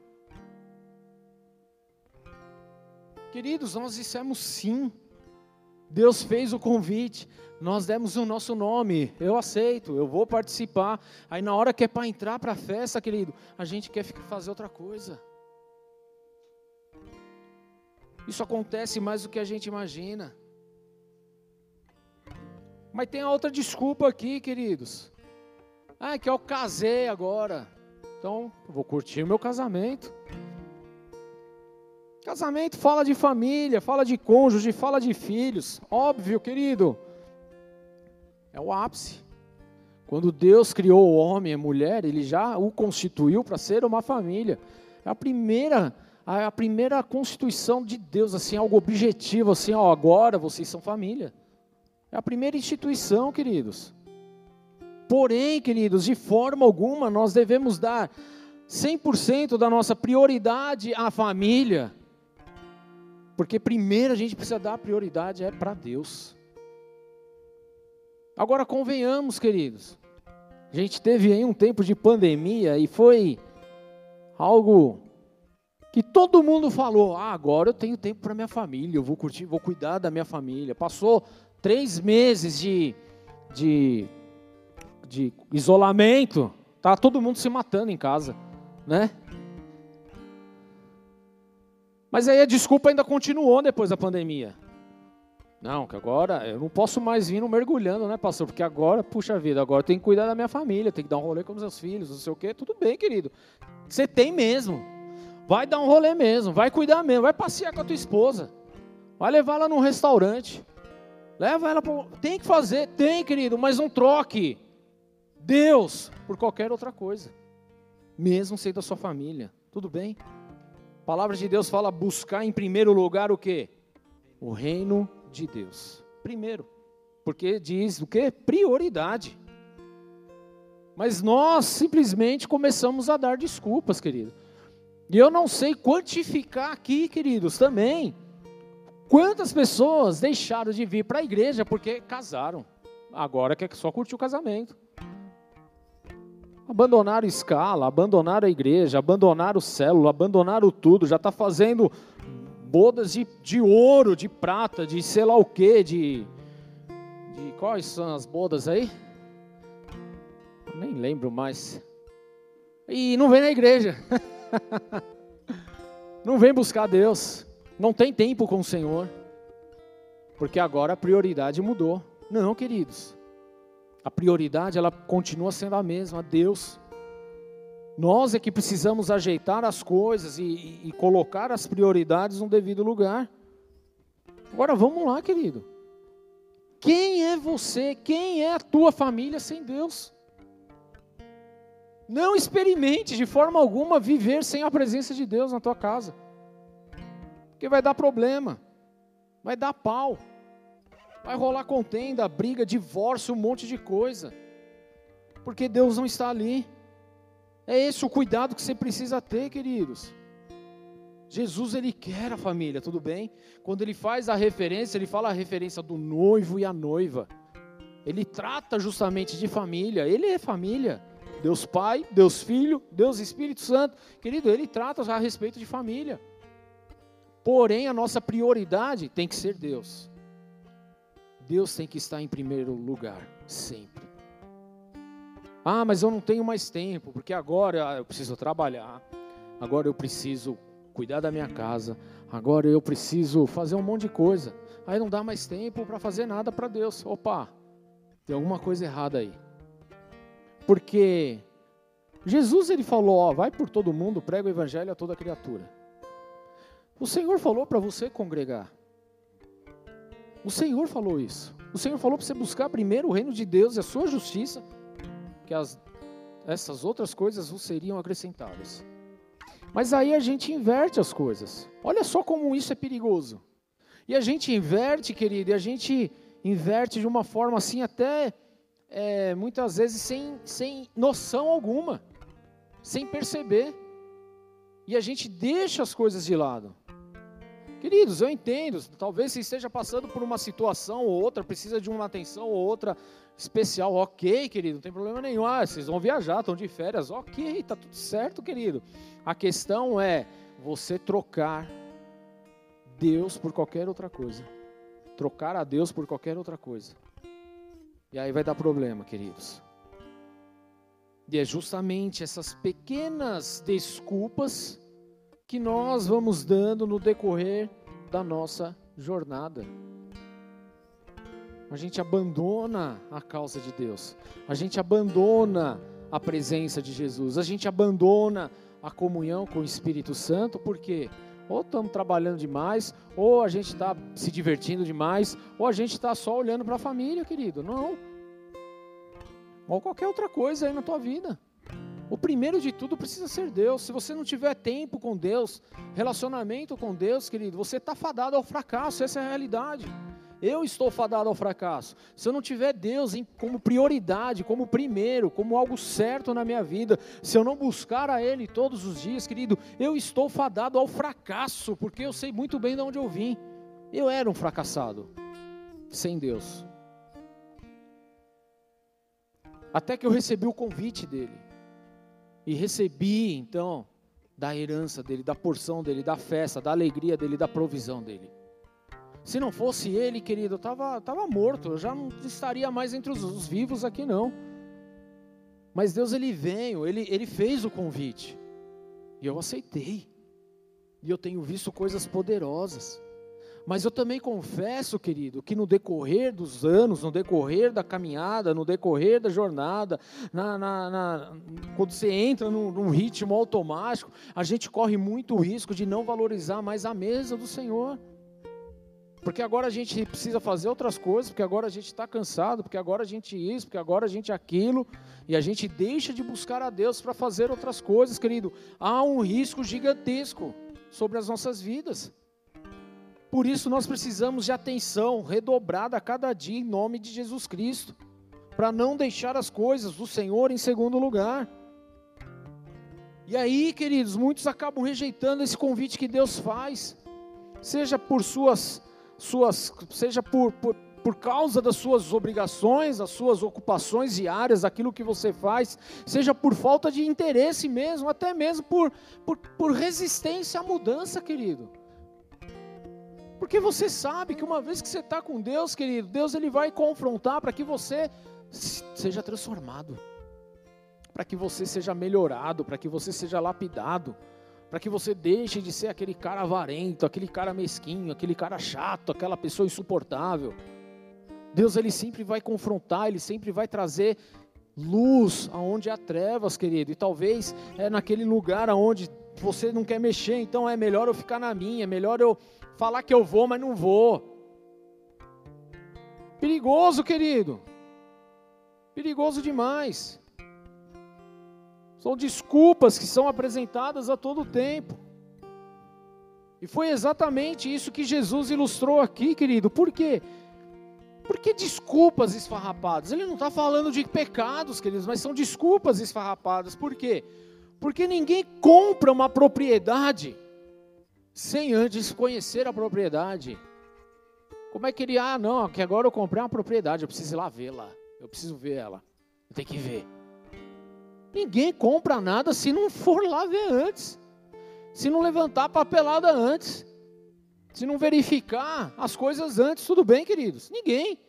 Queridos, nós dissemos sim. Deus fez o convite, nós demos o nosso nome, eu aceito, eu vou participar. Aí na hora que é para entrar para a festa, querido, a gente quer fazer outra coisa. Isso acontece mais do que a gente imagina. Mas tem outra desculpa aqui, queridos. Ah, é que eu casei agora. Então, vou curtir o meu casamento. Casamento fala de família, fala de cônjuge, fala de filhos. Óbvio, querido. É o ápice. Quando Deus criou o homem e a mulher, ele já o constituiu para ser uma família. É a primeira, a primeira constituição de Deus, assim, algo objetivo, assim, ó, agora vocês são família. É a primeira instituição, queridos. Porém, queridos, de forma alguma nós devemos dar 100% da nossa prioridade à família. Porque primeiro a gente precisa dar prioridade é para Deus. Agora convenhamos, queridos. A gente teve aí um tempo de pandemia e foi algo que todo mundo falou: ah, agora eu tenho tempo para minha família, eu vou curtir, vou cuidar da minha família. Passou três meses de, de, de isolamento, tá todo mundo se matando em casa, né? Mas aí a desculpa ainda continuou depois da pandemia. Não, que agora eu não posso mais vir mergulhando, né, pastor? Porque agora, puxa vida, agora eu tenho que cuidar da minha família, tenho que dar um rolê com os meus filhos, não sei o quê. Tudo bem, querido. Você tem mesmo. Vai dar um rolê mesmo, vai cuidar mesmo, vai passear com a tua esposa. Vai levar ela num restaurante. Leva ela para. Tem que fazer, tem, querido, mas não troque Deus por qualquer outra coisa. Mesmo sendo da sua família. Tudo bem? A palavra de Deus fala buscar em primeiro lugar o que? O reino de Deus. Primeiro. Porque diz o que? Prioridade. Mas nós simplesmente começamos a dar desculpas, querido. E eu não sei quantificar aqui, queridos, também. Quantas pessoas deixaram de vir para a igreja porque casaram? Agora quer só curtir o casamento. Abandonaram escala, abandonaram a igreja, abandonaram o célula, abandonaram tudo, já está fazendo bodas de, de ouro, de prata, de sei lá o que, de, de. Quais são as bodas aí? Nem lembro mais. E não vem na igreja. não vem buscar Deus. Não tem tempo com o Senhor. Porque agora a prioridade mudou. Não, queridos. A prioridade ela continua sendo a mesma, Deus. Nós é que precisamos ajeitar as coisas e, e, e colocar as prioridades no devido lugar. Agora vamos lá, querido. Quem é você? Quem é a tua família sem Deus? Não experimente de forma alguma viver sem a presença de Deus na tua casa. Porque vai dar problema, vai dar pau, vai rolar contenda, briga, divórcio, um monte de coisa. Porque Deus não está ali. É esse o cuidado que você precisa ter, queridos. Jesus ele quer a família, tudo bem? Quando ele faz a referência, ele fala a referência do noivo e a noiva. Ele trata justamente de família, ele é família. Deus Pai, Deus Filho, Deus Espírito Santo. Querido, ele trata a respeito de família. Porém, a nossa prioridade tem que ser Deus. Deus tem que estar em primeiro lugar, sempre. Ah, mas eu não tenho mais tempo, porque agora eu preciso trabalhar, agora eu preciso cuidar da minha casa, agora eu preciso fazer um monte de coisa. Aí não dá mais tempo para fazer nada para Deus. Opa, tem alguma coisa errada aí. Porque Jesus ele falou, ó, vai por todo mundo, prega o evangelho a toda criatura. O Senhor falou para você congregar. O Senhor falou isso. O Senhor falou para você buscar primeiro o reino de Deus e a sua justiça que as, essas outras coisas vos seriam acrescentadas. Mas aí a gente inverte as coisas. Olha só como isso é perigoso. E a gente inverte, querido, e a gente inverte de uma forma assim, até é, muitas vezes sem, sem noção alguma, sem perceber. E a gente deixa as coisas de lado. Queridos, eu entendo, talvez você esteja passando por uma situação ou outra, precisa de uma atenção ou outra especial, ok, querido, não tem problema nenhum. Ah, vocês vão viajar, estão de férias, ok, tá tudo certo, querido. A questão é você trocar Deus por qualquer outra coisa. Trocar a Deus por qualquer outra coisa. E aí vai dar problema, queridos. E é justamente essas pequenas desculpas que nós vamos dando no decorrer da nossa jornada. A gente abandona a causa de Deus, a gente abandona a presença de Jesus, a gente abandona a comunhão com o Espírito Santo, porque ou estamos trabalhando demais, ou a gente está se divertindo demais, ou a gente está só olhando para a família, querido. Não. Ou qualquer outra coisa aí na tua vida. O primeiro de tudo precisa ser Deus. Se você não tiver tempo com Deus, relacionamento com Deus, querido, você está fadado ao fracasso. Essa é a realidade. Eu estou fadado ao fracasso. Se eu não tiver Deus como prioridade, como primeiro, como algo certo na minha vida, se eu não buscar a Ele todos os dias, querido, eu estou fadado ao fracasso, porque eu sei muito bem de onde eu vim. Eu era um fracassado sem Deus. Até que eu recebi o convite dele. E recebi, então, da herança dele, da porção dele, da festa, da alegria dele, da provisão dele. Se não fosse ele, querido, eu estava tava morto, eu já não estaria mais entre os, os, vivos aqui, não. Mas Deus, ele veio, ele, ele fez o convite. E eu aceitei. E eu tenho visto coisas poderosas. Mas eu também confesso, querido, que no decorrer dos anos, no decorrer da caminhada, no decorrer da jornada, na, na, na, quando você entra num, num, ritmo automático, a gente corre muito risco de não valorizar mais a mesa do Senhor. Porque agora a gente precisa fazer outras coisas, porque agora a gente está cansado, porque agora a gente isso, porque agora a gente aquilo, e a gente deixa de buscar a Deus para fazer outras coisas, querido. Há um risco gigantesco sobre as nossas vidas. Por isso nós precisamos de atenção redobrada a cada dia em nome de Jesus Cristo. para não deixar as coisas do Senhor em segundo lugar. E aí, queridos, muitos acabam rejeitando esse convite que Deus faz, seja por suas, suas seja por, por, por causa das suas obrigações, das suas ocupações diárias, aquilo que você faz, seja por falta de interesse mesmo, até mesmo por, por, por resistência à mudança, querido. Porque você sabe que uma vez que você está com Deus, querido, Deus ele vai confrontar para que você seja transformado, para que você seja melhorado, para que você seja lapidado, para que você deixe de ser aquele cara avarento, aquele cara mesquinho, aquele cara chato, aquela pessoa insuportável. Deus ele sempre vai confrontar, ele sempre vai trazer luz aonde há trevas, querido. E talvez é naquele lugar aonde você não quer mexer, então é melhor eu ficar na minha, é melhor eu falar que eu vou, mas não vou. Perigoso, querido. Perigoso demais. São desculpas que são apresentadas a todo tempo. E foi exatamente isso que Jesus ilustrou aqui, querido. Por quê? Por que desculpas esfarrapadas? Ele não está falando de pecados, queridos, mas são desculpas esfarrapadas. Por quê? Porque ninguém compra uma propriedade sem antes conhecer a propriedade. Como é que ele, ah, não, que agora eu comprei uma propriedade, eu preciso ir lá vê-la. Eu preciso ver ela. Eu tenho que ver. Ninguém compra nada se não for lá ver antes. Se não levantar a papelada antes. Se não verificar as coisas antes, tudo bem, queridos? Ninguém.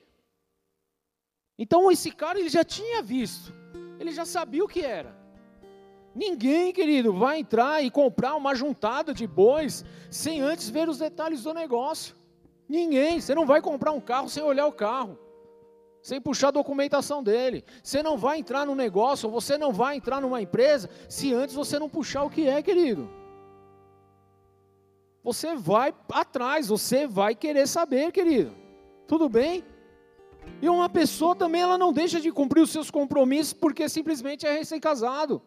Então esse cara ele já tinha visto. Ele já sabia o que era. Ninguém, querido, vai entrar e comprar uma juntada de bois sem antes ver os detalhes do negócio. Ninguém. Você não vai comprar um carro sem olhar o carro sem puxar a documentação dele. Você não vai entrar no negócio, você não vai entrar numa empresa, se antes você não puxar o que é, querido. Você vai atrás, você vai querer saber, querido. Tudo bem? E uma pessoa também, ela não deixa de cumprir os seus compromissos porque simplesmente é recém-casado.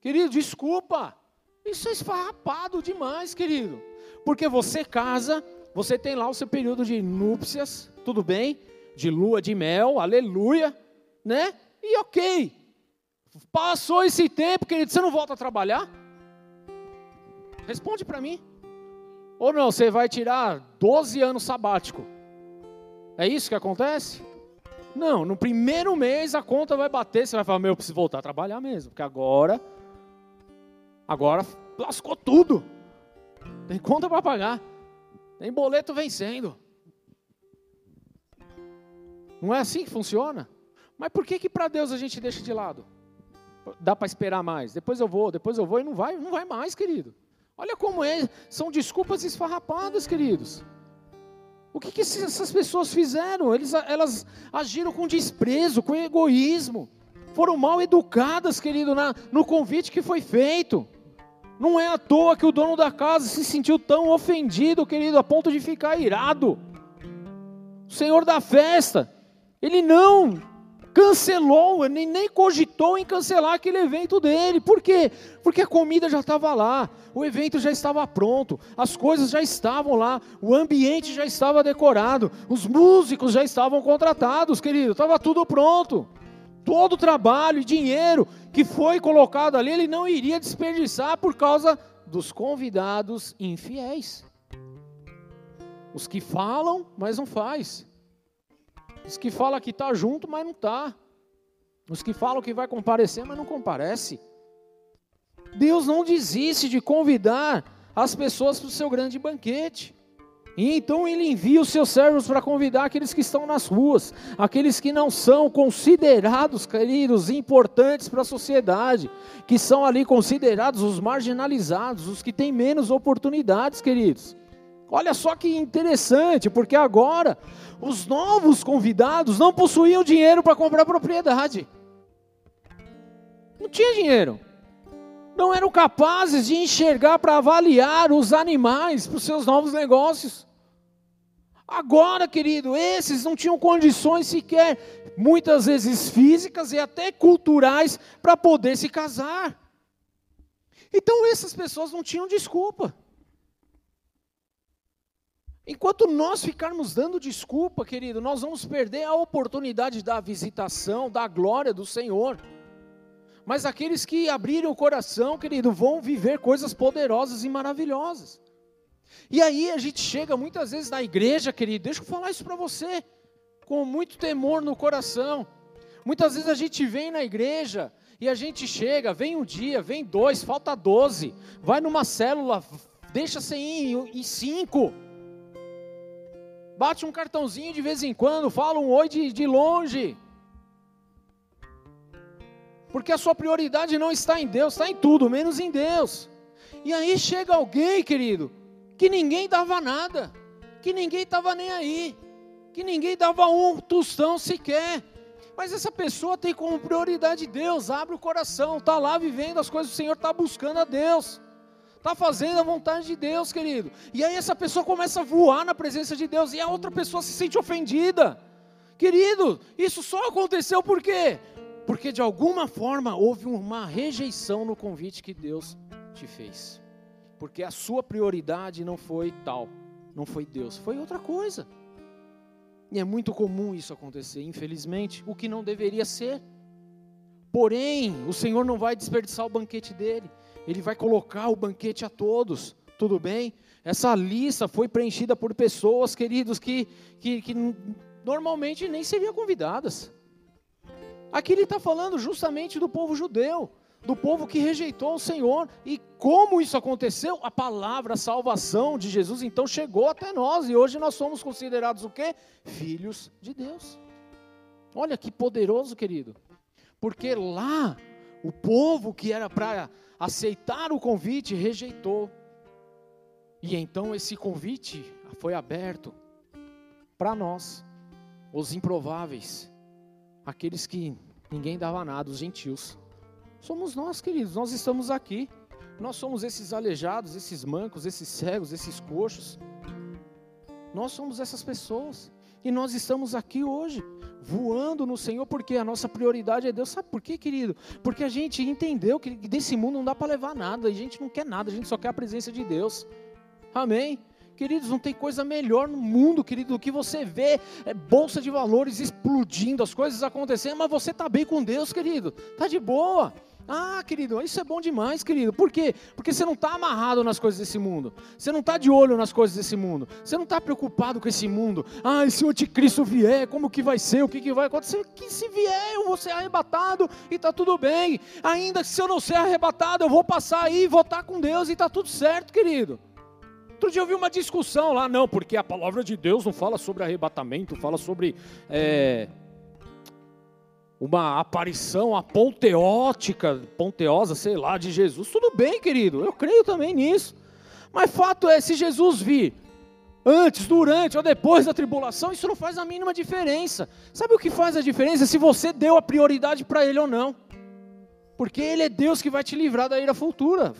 Querido, desculpa. Isso é esfarrapado demais, querido. Porque você casa, você tem lá o seu período de núpcias, tudo bem? de lua de mel, aleluia, né? E ok. Passou esse tempo, querido, você não volta a trabalhar? Responde para mim. Ou não, você vai tirar 12 anos sabático. É isso que acontece? Não, no primeiro mês a conta vai bater, você vai falar, meu, eu preciso voltar a trabalhar mesmo, porque agora, agora lascou tudo. Tem conta para pagar, tem boleto vencendo. Não é assim que funciona? Mas por que que para Deus a gente deixa de lado? Dá para esperar mais. Depois eu vou, depois eu vou e não vai, não vai mais, querido. Olha como é, são desculpas esfarrapadas, queridos. O que, que essas pessoas fizeram? Eles, elas agiram com desprezo, com egoísmo. Foram mal educadas, querido, na, no convite que foi feito. Não é à toa que o dono da casa se sentiu tão ofendido, querido, a ponto de ficar irado. O senhor da festa ele não cancelou, nem, nem cogitou em cancelar aquele evento dele. Por quê? Porque a comida já estava lá, o evento já estava pronto, as coisas já estavam lá, o ambiente já estava decorado, os músicos já estavam contratados, querido, estava tudo pronto. Todo o trabalho e dinheiro que foi colocado ali, ele não iria desperdiçar por causa dos convidados infiéis. Os que falam, mas não faz. Os que falam que está junto, mas não está. Os que falam que vai comparecer, mas não comparece. Deus não desiste de convidar as pessoas para o seu grande banquete. E então ele envia os seus servos para convidar aqueles que estão nas ruas, aqueles que não são considerados, queridos, importantes para a sociedade, que são ali considerados os marginalizados, os que têm menos oportunidades, queridos. Olha só que interessante, porque agora os novos convidados não possuíam dinheiro para comprar propriedade. Não tinha dinheiro. Não eram capazes de enxergar para avaliar os animais para os seus novos negócios. Agora, querido, esses não tinham condições sequer, muitas vezes físicas e até culturais, para poder se casar. Então, essas pessoas não tinham desculpa. Enquanto nós ficarmos dando desculpa, querido, nós vamos perder a oportunidade da visitação, da glória do Senhor. Mas aqueles que abrirem o coração, querido, vão viver coisas poderosas e maravilhosas. E aí a gente chega muitas vezes na igreja, querido, deixa eu falar isso para você, com muito temor no coração. Muitas vezes a gente vem na igreja e a gente chega, vem um dia, vem dois, falta doze, vai numa célula, deixa sem ir em cinco bate um cartãozinho de vez em quando, fala um oi de, de longe. Porque a sua prioridade não está em Deus, está em tudo, menos em Deus. E aí chega alguém, querido, que ninguém dava nada, que ninguém estava nem aí, que ninguém dava um tostão sequer. Mas essa pessoa tem como prioridade Deus, abre o coração, está lá vivendo as coisas do Senhor, está buscando a Deus está fazendo a vontade de Deus, querido. E aí essa pessoa começa a voar na presença de Deus e a outra pessoa se sente ofendida. Querido, isso só aconteceu por quê? Porque de alguma forma houve uma rejeição no convite que Deus te fez. Porque a sua prioridade não foi tal, não foi Deus, foi outra coisa. E é muito comum isso acontecer, infelizmente, o que não deveria ser. Porém, o Senhor não vai desperdiçar o banquete dele. Ele vai colocar o banquete a todos, tudo bem? Essa lista foi preenchida por pessoas, queridos, que, que, que normalmente nem seriam convidadas. Aqui ele está falando justamente do povo judeu, do povo que rejeitou o Senhor. E como isso aconteceu? A palavra a salvação de Jesus então chegou até nós e hoje nós somos considerados o quê? Filhos de Deus. Olha que poderoso, querido. Porque lá o povo que era para aceitar o convite, rejeitou. E então esse convite foi aberto para nós, os improváveis, aqueles que ninguém dava nada, os gentios. Somos nós, queridos, nós estamos aqui. Nós somos esses aleijados, esses mancos, esses cegos, esses coxos. Nós somos essas pessoas. E nós estamos aqui hoje voando no Senhor, porque a nossa prioridade é Deus. Sabe por quê, querido? Porque a gente entendeu que desse mundo não dá para levar nada, a gente não quer nada, a gente só quer a presença de Deus. Amém? Queridos, não tem coisa melhor no mundo, querido, do que você ver é, bolsa de valores explodindo, as coisas acontecendo, mas você está bem com Deus, querido, está de boa. Ah, querido, isso é bom demais, querido. Por quê? Porque você não está amarrado nas coisas desse mundo. Você não está de olho nas coisas desse mundo. Você não está preocupado com esse mundo. Ah, e se o anticristo vier, como que vai ser? O que, que vai acontecer? Que se vier, eu vou ser arrebatado e está tudo bem. Ainda que se eu não ser arrebatado, eu vou passar aí e vou estar com Deus e está tudo certo, querido. Outro dia eu vi uma discussão lá, não, porque a palavra de Deus não fala sobre arrebatamento, fala sobre é, uma aparição aponteótica, ponteosa, sei lá, de Jesus. Tudo bem, querido, eu creio também nisso. Mas fato é, se Jesus vir antes, durante ou depois da tribulação, isso não faz a mínima diferença. Sabe o que faz a diferença? Se você deu a prioridade para Ele ou não. Porque Ele é Deus que vai te livrar da ira futura,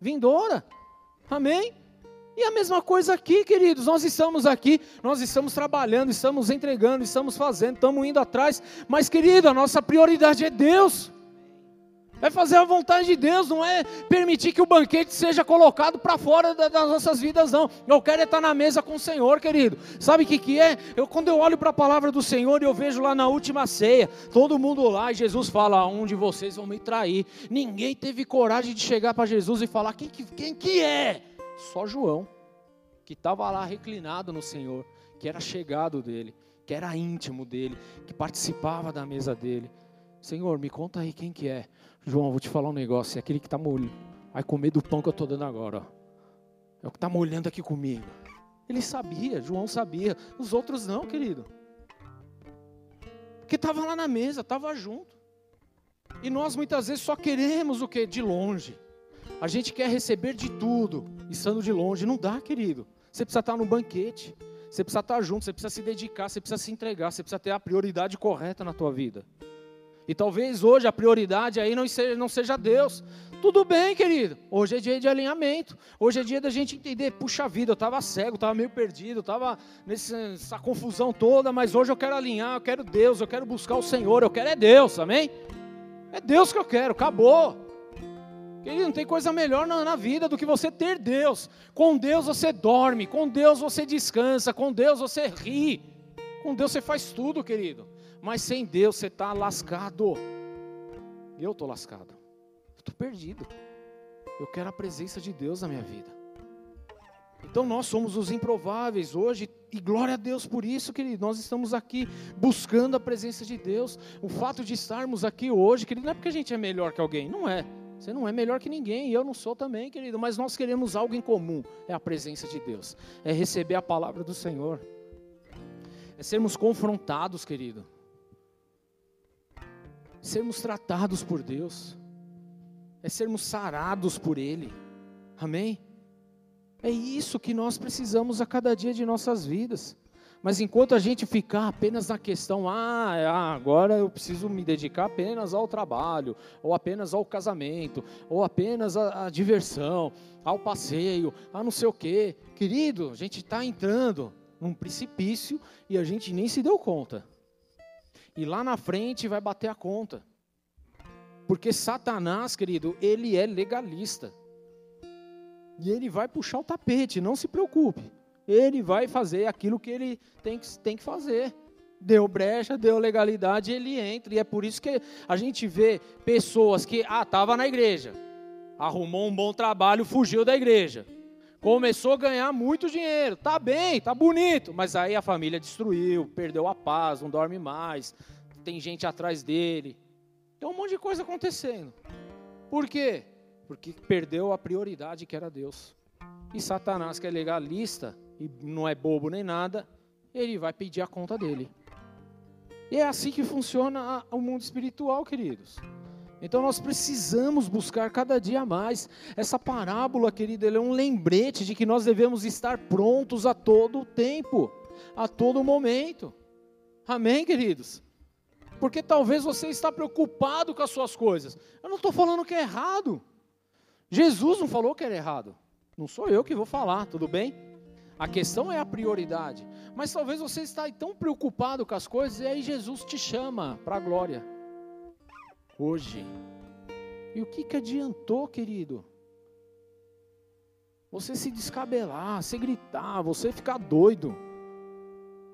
vindoura. Amém? E a mesma coisa aqui, queridos, nós estamos aqui, nós estamos trabalhando, estamos entregando, estamos fazendo, estamos indo atrás, mas querido, a nossa prioridade é Deus. É fazer a vontade de Deus, não é permitir que o banquete seja colocado para fora das nossas vidas, não. Eu quero é estar na mesa com o Senhor, querido. Sabe o que, que é? Eu, quando eu olho para a palavra do Senhor e eu vejo lá na última ceia, todo mundo lá, e Jesus fala: um de vocês vão me trair. Ninguém teve coragem de chegar para Jesus e falar: quem, quem que é? Só João, que estava lá reclinado no Senhor, que era chegado dele, que era íntimo dele, que participava da mesa dele. Senhor, me conta aí quem que é. João, vou te falar um negócio, é aquele que está molhando. Vai comer do pão que eu estou dando agora. Ó. É o que está molhando aqui comigo. Ele sabia, João sabia. Os outros não, querido. Porque estava lá na mesa, estava junto. E nós muitas vezes só queremos o que? De longe. A gente quer receber de tudo, estando de longe. Não dá, querido. Você precisa estar no banquete. Você precisa estar junto, você precisa se dedicar, você precisa se entregar, você precisa ter a prioridade correta na tua vida. E talvez hoje a prioridade aí não seja, não seja Deus. Tudo bem, querido. Hoje é dia de alinhamento. Hoje é dia da gente entender, puxa vida, eu estava cego, estava meio perdido, estava nessa confusão toda, mas hoje eu quero alinhar, eu quero Deus, eu quero buscar o Senhor, eu quero é Deus, amém? É Deus que eu quero, acabou. Querido, não tem coisa melhor na, na, vida do que você ter Deus. Com Deus você dorme, com Deus você descansa, com Deus você ri. Com Deus você faz tudo, querido. Mas sem Deus você está lascado. Eu estou lascado. Estou perdido. Eu quero a presença de Deus na minha vida. Então nós somos os improváveis hoje, e glória a Deus por isso, querido. Nós estamos aqui buscando a presença de Deus. O fato de estarmos aqui hoje, querido, não é porque a gente é melhor que alguém, não é. Você não é melhor que ninguém, e eu não sou também, querido, mas nós queremos algo em comum: é a presença de Deus, é receber a palavra do Senhor, é sermos confrontados, querido, sermos tratados por Deus, é sermos sarados por Ele, amém? É isso que nós precisamos a cada dia de nossas vidas. Mas enquanto a gente ficar apenas na questão, ah, é, ah, agora eu preciso me dedicar apenas ao trabalho, ou apenas ao casamento, ou apenas à, à diversão, ao passeio, a não sei o quê. Querido, a gente está entrando num precipício e a gente nem se deu conta. E lá na frente vai bater a conta. Porque Satanás, querido, ele é legalista. E ele vai puxar o tapete, não se preocupe. Ele vai fazer aquilo que ele tem que, tem que fazer. Deu brecha, deu legalidade, ele entra. E é por isso que a gente vê pessoas que, ah, estava na igreja, arrumou um bom trabalho, fugiu da igreja. Começou a ganhar muito dinheiro, tá bem, tá bonito, mas aí a família destruiu, perdeu a paz, não dorme mais, tem gente atrás dele. Tem um monte de coisa acontecendo. Por quê? porque perdeu a prioridade que era Deus. E Satanás, que é legalista e não é bobo nem nada, ele vai pedir a conta dele. E é assim que funciona o mundo espiritual, queridos. Então nós precisamos buscar cada dia mais. Essa parábola, querido, é um lembrete de que nós devemos estar prontos a todo tempo, a todo momento. Amém, queridos? Porque talvez você está preocupado com as suas coisas. Eu não estou falando que é errado. Jesus não falou que era errado. Não sou eu que vou falar, tudo bem? A questão é a prioridade. Mas talvez você está tão preocupado com as coisas e aí Jesus te chama para a glória. Hoje. E o que, que adiantou, querido? Você se descabelar, você gritar, você ficar doido.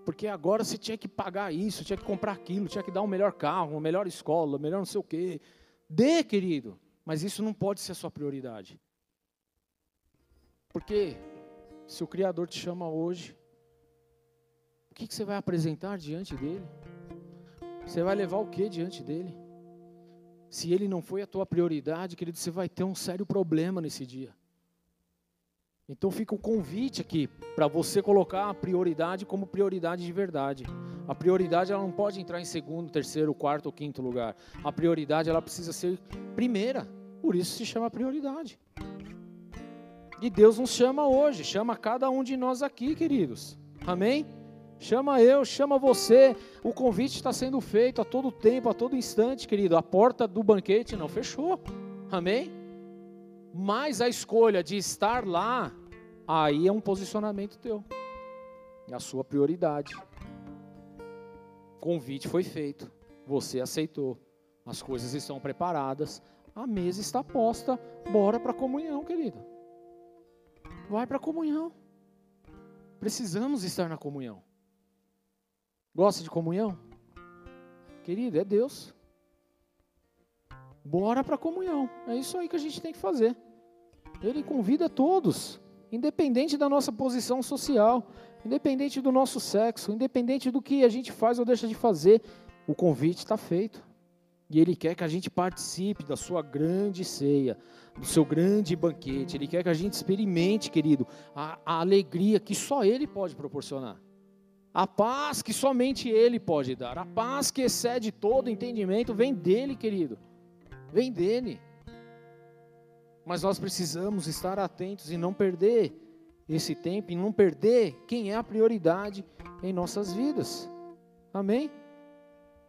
Porque agora você tinha que pagar isso, tinha que comprar aquilo, tinha que dar um melhor carro, uma melhor escola, melhor não sei o quê. Dê, querido. Mas isso não pode ser a sua prioridade. Porque se o Criador te chama hoje, o que, que você vai apresentar diante dele? Você vai levar o que diante dele? Se ele não foi a tua prioridade, querido, você vai ter um sério problema nesse dia. Então fica o convite aqui para você colocar a prioridade como prioridade de verdade. A prioridade ela não pode entrar em segundo, terceiro, quarto ou quinto lugar. A prioridade ela precisa ser primeira. Por isso se chama prioridade. E Deus nos chama hoje, chama cada um de nós aqui, queridos. Amém? Chama eu, chama você. O convite está sendo feito a todo tempo, a todo instante, querido. A porta do banquete não fechou. Amém? Mas a escolha de estar lá, aí é um posicionamento teu. É a sua prioridade. O convite foi feito. Você aceitou. As coisas estão preparadas. A mesa está posta. Bora para a comunhão, querido. Vai para a comunhão. Precisamos estar na comunhão. Gosta de comunhão? Querido, é Deus. Bora para a comunhão. É isso aí que a gente tem que fazer. Ele convida todos, independente da nossa posição social, independente do nosso sexo, independente do que a gente faz ou deixa de fazer, o convite está feito. E Ele quer que a gente participe da sua grande ceia, do seu grande banquete. Ele quer que a gente experimente, querido, a, a alegria que só Ele pode proporcionar. A paz que somente Ele pode dar. A paz que excede todo entendimento vem dele, querido vem dele. Mas nós precisamos estar atentos e não perder esse tempo e não perder quem é a prioridade em nossas vidas. Amém?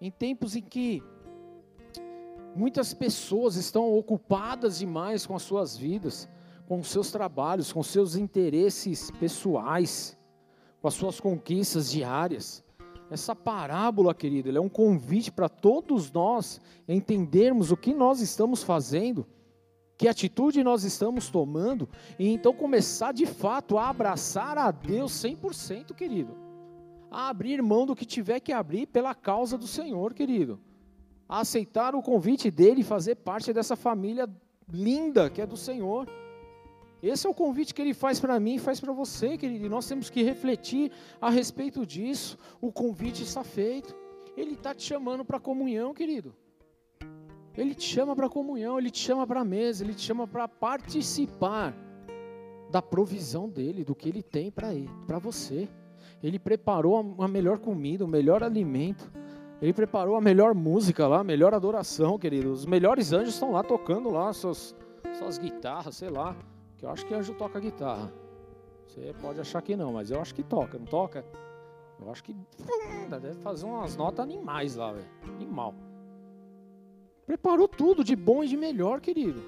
Em tempos em que muitas pessoas estão ocupadas demais com as suas vidas, com os seus trabalhos, com seus interesses pessoais, com as suas conquistas diárias. Essa parábola, querido, é um convite para todos nós entendermos o que nós estamos fazendo Que atitude nós estamos tomando e então começar de fato a abraçar a Deus 100%, querido. A abrir mão do que tiver que abrir pela causa do Senhor, querido. A aceitar o convite dele e fazer parte dessa família linda que é do Senhor. Esse é o convite que ele faz para mim e faz para você, querido. E nós temos que refletir a respeito disso. O convite está feito. Ele está te chamando para comunhão, querido. Ele te chama para comunhão, ele te chama para a mesa, ele te chama para participar da provisão dele, do que ele tem para você. Ele preparou a melhor comida, o melhor alimento. Ele preparou a melhor música lá, a melhor adoração, querido. Os melhores anjos estão lá tocando lá suas, suas guitarras, sei lá. Que eu acho que anjo toca guitarra. Você pode achar que não, mas eu acho que toca, não toca? Eu acho que deve fazer umas notas animais lá, velho. Animal. Preparou tudo de bom e de melhor, querido.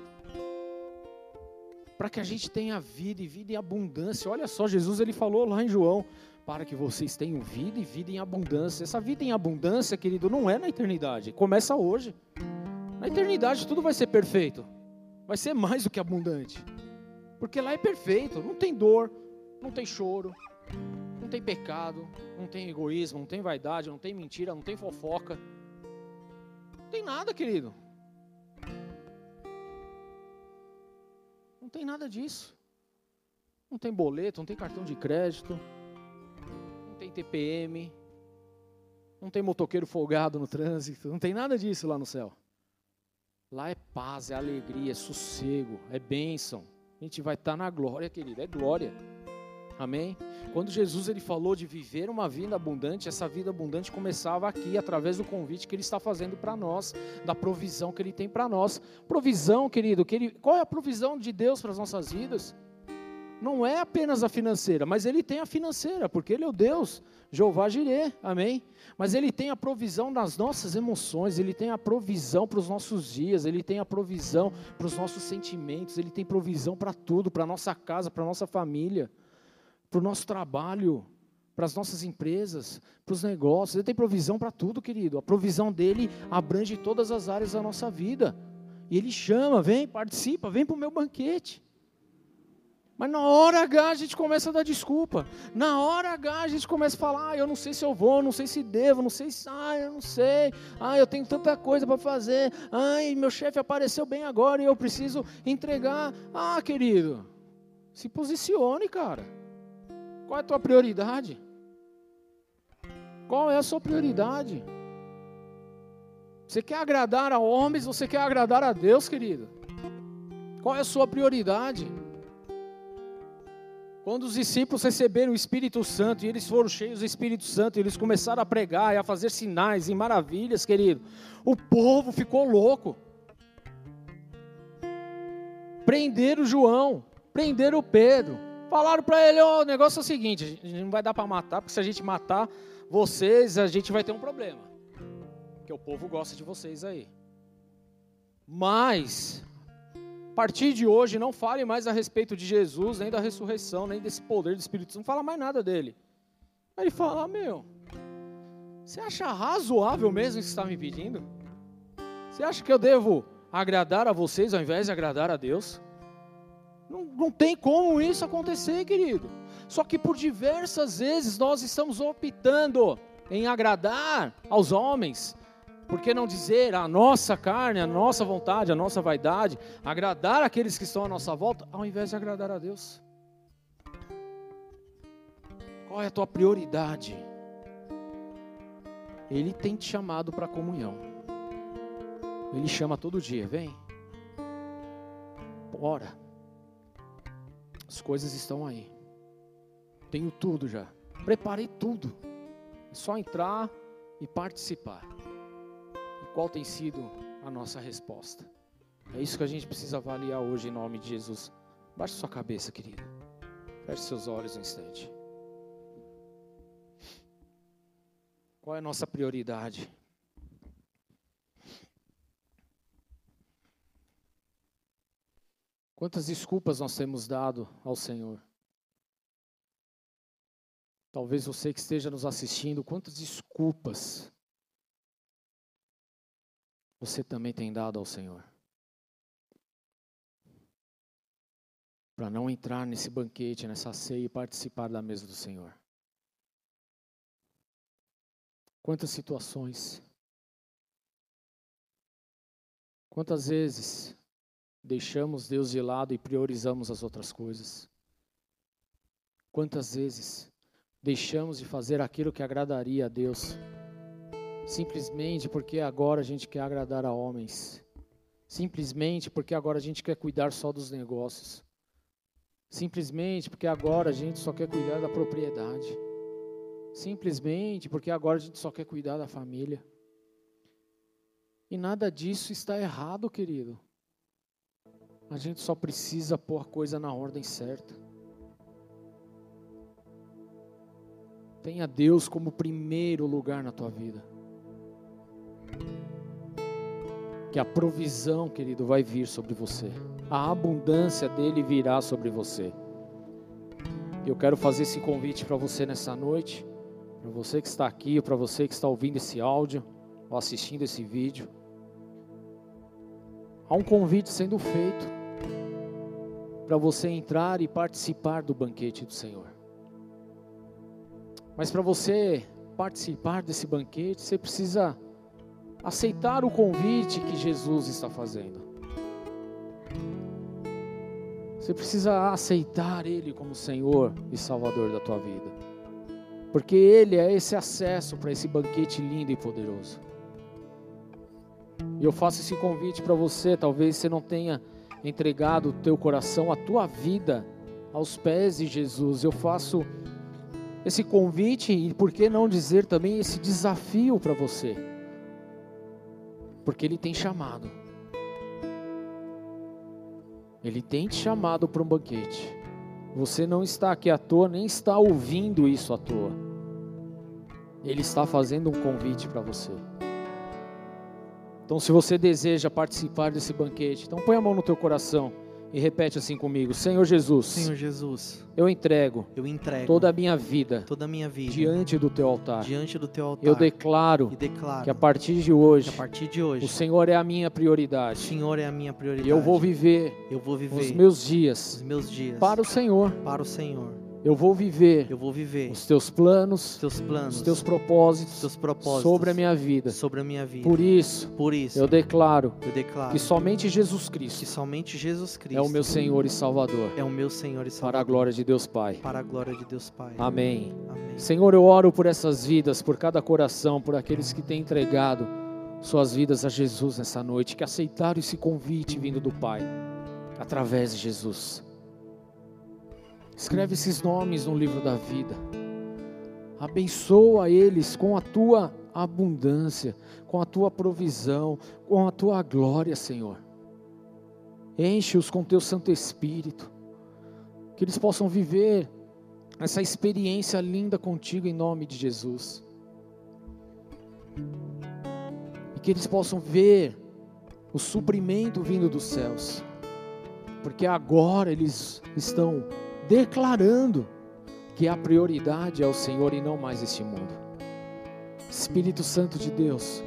Para que a gente tenha vida e vida em abundância. Olha só, Jesus ele falou lá em João, para que vocês tenham vida e vida em abundância. Essa vida em abundância, querido, não é na eternidade, começa hoje. Na eternidade tudo vai ser perfeito. Vai ser mais do que abundante. Porque lá é perfeito, não tem dor, não tem choro, não tem pecado, não tem egoísmo, não tem vaidade, não tem mentira, não tem fofoca. Não tem nada, querido. Não tem nada disso. Não tem boleto, não tem cartão de crédito, não tem TPM, não tem motoqueiro folgado no trânsito, não tem nada disso lá no céu. Lá é paz, é alegria, é sossego, é bênção. A gente vai estar na glória, querido, é glória. Amém? Quando Jesus ele falou de viver uma vida abundante, essa vida abundante começava aqui, através do convite que ele está fazendo para nós, da provisão que ele tem para nós. Provisão, querido, que ele, qual é a provisão de Deus para as nossas vidas? Não é apenas a financeira, mas ele tem a financeira, porque ele é o Deus, Jeová Jireh, amém? Mas ele tem a provisão nas nossas emoções, ele tem a provisão para os nossos dias, ele tem a provisão para os nossos sentimentos, ele tem provisão para tudo, para a nossa casa, para a nossa família para o nosso trabalho, para as nossas empresas, para os negócios. Ele tem provisão para tudo, querido. A provisão dele abrange todas as áreas da nossa vida. E ele chama, vem, participa, vem para o meu banquete. Mas na hora H a gente começa a dar desculpa. Na hora H a gente começa a falar, ah, eu não sei se eu vou, não sei se devo, não sei se, ah, eu não sei. Ah, eu tenho tanta coisa para fazer. Ai, meu chefe apareceu bem agora e eu preciso entregar. Ah, querido, se posicione, cara. Qual é a tua prioridade? Qual é a sua prioridade? Você quer agradar a homens ou você quer agradar a Deus, querido? Qual é a sua prioridade? Quando os discípulos receberam o Espírito Santo e eles foram cheios do Espírito Santo, e eles começaram a pregar e a fazer sinais e maravilhas, querido, o povo ficou louco. Prenderam João, prenderam Pedro, Falaram para ele, oh, o negócio é o seguinte, a gente não vai dar para matar, porque se a gente matar vocês, a gente vai ter um problema. Porque o povo gosta de vocês aí. Mas, a partir de hoje, não fale mais a respeito de Jesus, nem da ressurreição, nem desse poder do Espírito Santo, não fala mais nada dele. Aí ele fala, ah, meu, você acha razoável mesmo isso que está me pedindo? Você acha que eu devo agradar a vocês ao invés de agradar a Deus? Não, não tem como isso acontecer, querido. Só que por diversas vezes nós estamos optando em agradar aos homens, por que não dizer a nossa carne, a nossa vontade, a nossa vaidade, agradar aqueles que estão à nossa volta, ao invés de agradar a Deus? Qual é a tua prioridade? Ele tem te chamado para comunhão. Ele chama todo dia, vem. Bora. As coisas estão aí. Tenho tudo já. Preparei tudo. É só entrar e participar. E qual tem sido a nossa resposta? É isso que a gente precisa avaliar hoje em nome de Jesus. Baixe sua cabeça, querido. Feche seus olhos um instante. Qual é a nossa prioridade? Quantas desculpas nós temos dado ao Senhor? Talvez você que esteja nos assistindo, quantas desculpas você também tem dado ao Senhor? para não entrar nesse banquete, nessa ceia e participar da mesa do Senhor? Quantas situações, quantas vezes deixamos Deus de lado e priorizamos as outras coisas? Quantas vezes deixamos de fazer aquilo que agradaria a Deus, simplesmente porque agora a gente quer agradar a homens, simplesmente porque agora a gente quer cuidar só dos negócios, simplesmente porque agora a gente só quer cuidar da propriedade, simplesmente porque agora a gente só quer cuidar da família. E nada disso está errado, querido. A gente só precisa pôr a coisa na ordem certa. Tenha Deus como primeiro lugar na tua vida. Que a provisão, querido, vai vir sobre você. A abundância dele virá sobre você. Eu quero fazer esse convite para você nessa noite, para você que está aqui, para você que está ouvindo esse áudio ou assistindo esse vídeo. Há um convite sendo feito para você entrar e participar do banquete do Senhor. Mas para você participar desse banquete, você precisa aceitar o convite que Jesus está fazendo. Você precisa aceitar Ele como Senhor e Salvador da tua vida. Porque Ele é esse acesso para esse banquete lindo e poderoso. E eu faço esse convite para você, talvez você não tenha entregado o teu coração, a tua vida aos pés de Jesus. Eu faço esse convite e por que não dizer também esse desafio para você? Porque Ele tem chamado. Ele tem te chamado para um banquete. Você não está aqui à toa, nem está ouvindo isso à toa. Ele está fazendo um convite para você. Então, se você deseja participar desse banquete, então põe a mão no teu coração e repete assim comigo: Senhor Jesus. Senhor Jesus. Eu entrego. Eu entrego toda a minha vida. Toda a minha vida diante do teu altar. Diante do teu altar. Eu declaro. E declaro que a partir de hoje. a partir de hoje. O Senhor é a minha prioridade. O Senhor é a minha prioridade. E eu vou viver. Eu vou viver os meus dias. Os meus dias. Para o Senhor. Para o Senhor. Eu vou viver. Eu vou viver os teus planos, os teus planos, os teus propósitos, os teus propósitos sobre a minha vida. Sobre a minha vida. Por isso, por isso, eu declaro, eu declaro que somente Jesus Cristo, que somente Jesus Cristo é o meu Senhor e Salvador. É o meu Senhor e Salvador. Para a glória de Deus Pai. Para a glória de Deus Pai. Amém. Amém. Senhor, eu oro por essas vidas, por cada coração, por aqueles que têm entregado suas vidas a Jesus nessa noite, que aceitaram esse convite vindo do Pai através de Jesus. Escreve esses nomes no livro da vida. Abençoa eles com a tua abundância, com a tua provisão, com a tua glória, Senhor. Enche-os com teu Santo Espírito. Que eles possam viver essa experiência linda contigo em nome de Jesus. E que eles possam ver o suprimento vindo dos céus. Porque agora eles estão declarando que a prioridade é o Senhor e não mais este mundo. Espírito Santo de Deus,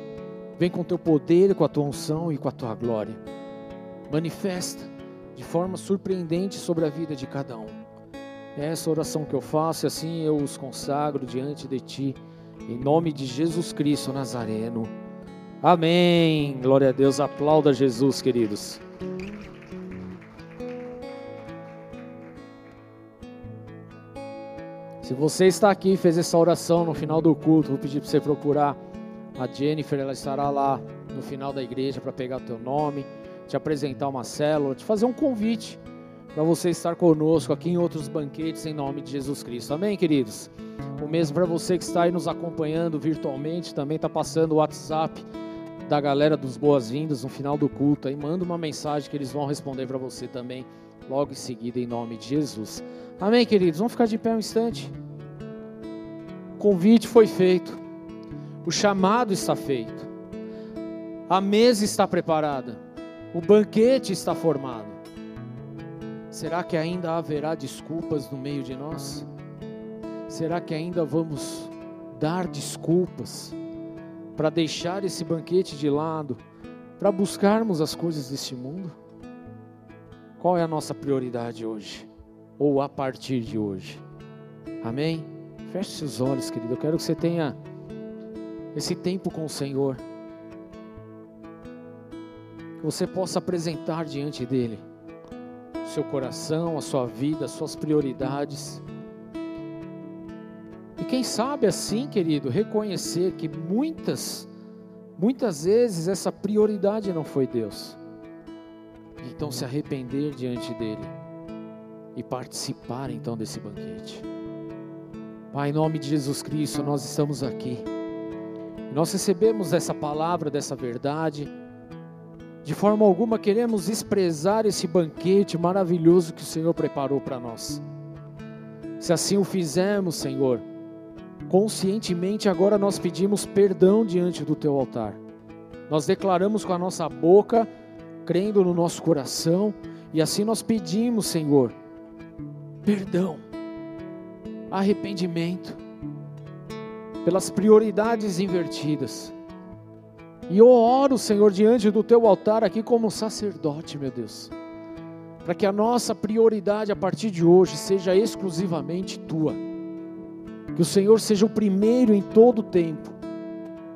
vem com teu poder, com a tua unção e com a tua glória. Manifesta de forma surpreendente sobre a vida de cada um. É essa oração que eu faço e assim eu os consagro diante de ti, em nome de Jesus Cristo Nazareno. Amém. Glória a Deus. Aplauda Jesus, queridos. Se você está aqui e fez essa oração no final do culto, vou pedir para você procurar a Jennifer, ela estará lá no final da igreja para pegar teu nome, te apresentar uma célula, te fazer um convite para você estar conosco aqui em outros banquetes em nome de Jesus Cristo. Amém, queridos? O mesmo para você que está aí nos acompanhando virtualmente, também está passando o WhatsApp da galera dos boas-vindas no final do culto. Aí manda uma mensagem que eles vão responder para você também logo em seguida em nome de Jesus. Amém, queridos? Vamos ficar de pé um instante. O convite foi feito. O chamado está feito. A mesa está preparada. O banquete está formado. Será que ainda haverá desculpas no meio de nós? Será que ainda vamos dar desculpas para deixar esse banquete de lado, para buscarmos as coisas deste mundo? Qual é a nossa prioridade hoje? Ou a partir de hoje? Amém? Feche seus olhos, querido. Eu quero que você tenha esse tempo com o Senhor. Que você possa apresentar diante dEle o seu coração, a sua vida, as suas prioridades. E quem sabe assim, querido, reconhecer que muitas, muitas vezes essa prioridade não foi Deus. Então se arrepender diante dele e participar então desse banquete. Pai, em nome de Jesus Cristo, nós estamos aqui. Nós recebemos essa palavra, dessa verdade. De forma alguma queremos desprezar esse banquete maravilhoso que o Senhor preparou para nós. Se assim o fizermos, Senhor, conscientemente agora nós pedimos perdão diante do teu altar. Nós declaramos com a nossa boca, crendo no nosso coração, e assim nós pedimos, Senhor, perdão, arrependimento pelas prioridades invertidas. E eu oro, Senhor, diante do teu altar aqui como sacerdote, meu Deus, para que a nossa prioridade a partir de hoje seja exclusivamente tua. Que o Senhor seja o primeiro em todo tempo,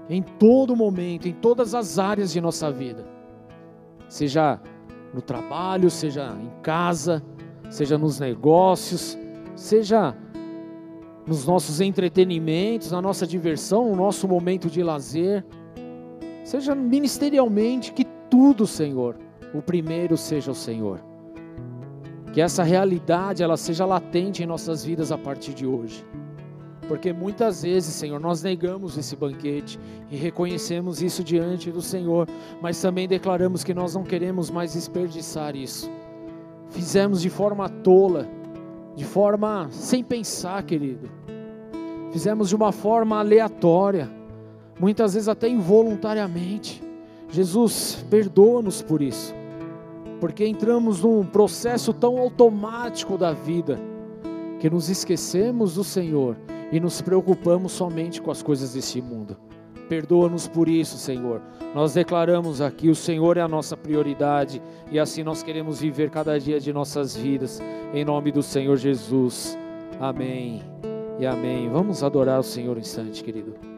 em todo momento, em todas as áreas de nossa vida. Seja no trabalho, seja em casa, seja nos negócios, seja nos nossos entretenimentos, na nossa diversão, no nosso momento de lazer, seja ministerialmente, que tudo, Senhor, o primeiro seja o Senhor. Que essa realidade ela seja latente em nossas vidas a partir de hoje. Porque muitas vezes, Senhor, nós negamos esse banquete e reconhecemos isso diante do Senhor, mas também declaramos que nós não queremos mais desperdiçar isso. Fizemos de forma tola, de forma sem pensar, querido. Fizemos de uma forma aleatória, muitas vezes até involuntariamente. Jesus, perdoa-nos por isso, porque entramos num processo tão automático da vida que nos esquecemos do Senhor e nos preocupamos somente com as coisas desse mundo. Perdoa-nos por isso, Senhor. Nós declaramos aqui: o Senhor é a nossa prioridade e assim nós queremos viver cada dia de nossas vidas, em nome do Senhor Jesus. Amém e amém. Vamos adorar o Senhor um instante, querido.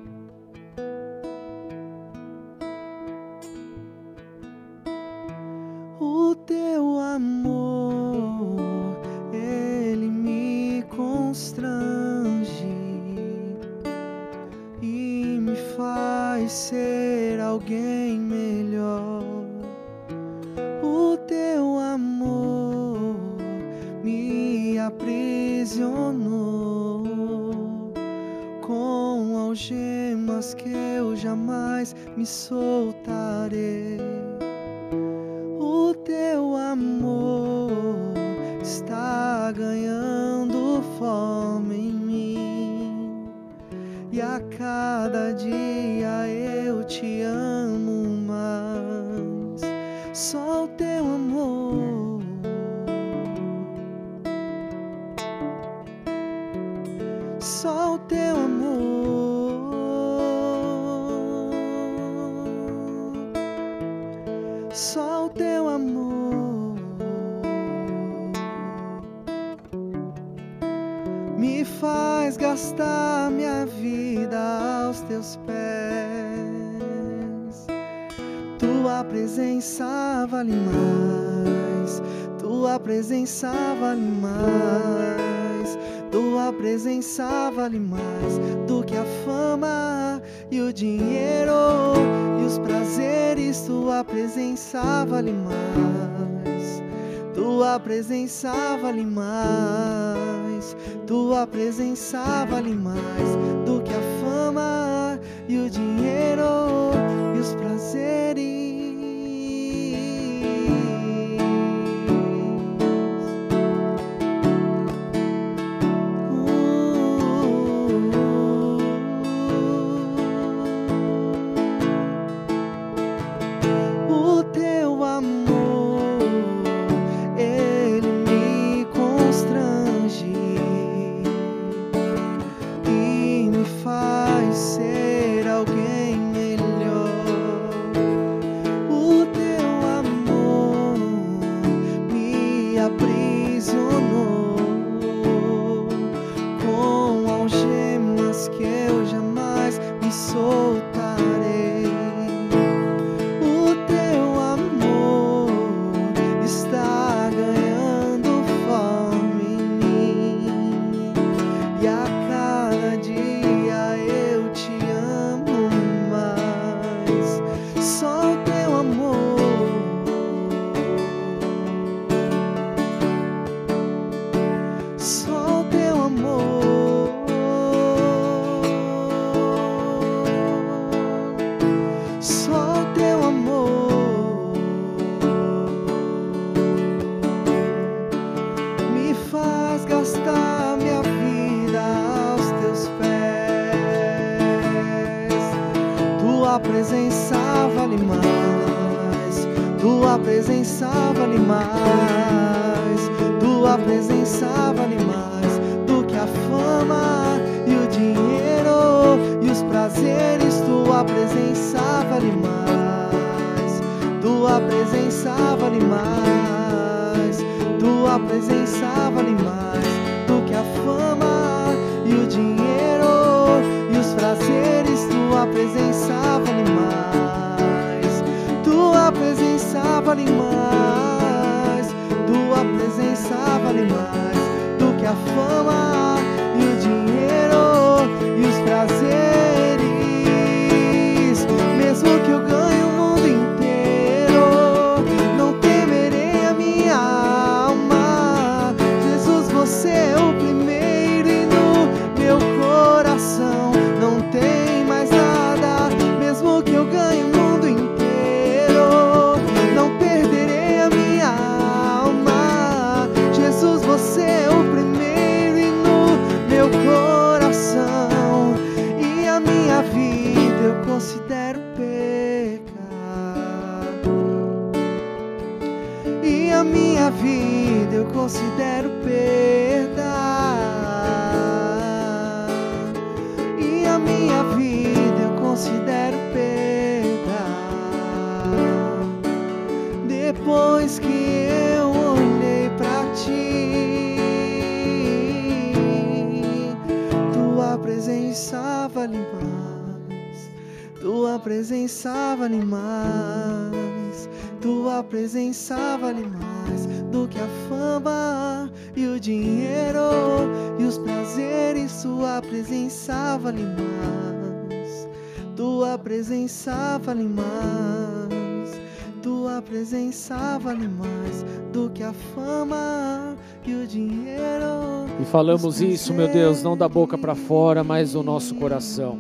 Vale mais do que a fama e o dinheiro. E falamos isso, meu Deus, não da boca para fora, mas do nosso coração.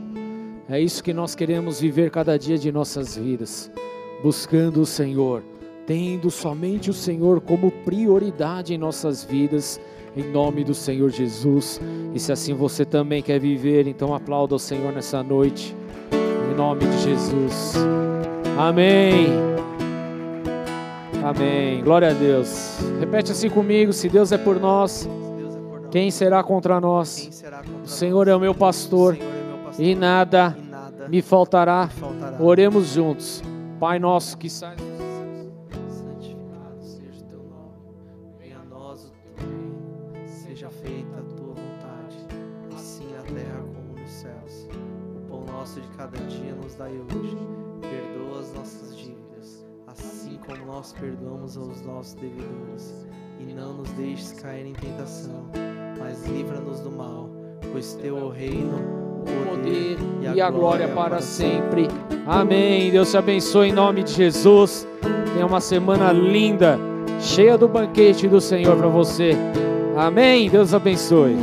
É isso que nós queremos viver cada dia de nossas vidas, buscando o Senhor, tendo somente o Senhor como prioridade em nossas vidas, em nome do Senhor Jesus. E se assim você também quer viver, então aplauda o Senhor nessa noite, em nome de Jesus. Amém. Amém. Glória a Deus. Repete assim comigo: se Deus é por nós, é quem será contra nós? O Senhor é o meu pastor é e nada me faltará. Oremos juntos. Pai nosso que sai Santificado seja o teu nome, venha a nós o teu reino, seja feita a tua vontade, assim na terra como nos céus. O pão nosso de cada dia nos dai hoje, perdoa as nossas assim como nós perdoamos aos nossos devedores, e não nos deixes cair em tentação, mas livra-nos do mal, pois teu é o reino, o poder e a glória para sempre. Amém. Deus te abençoe em nome de Jesus. Tenha uma semana linda, cheia do banquete do Senhor para você. Amém. Deus abençoe.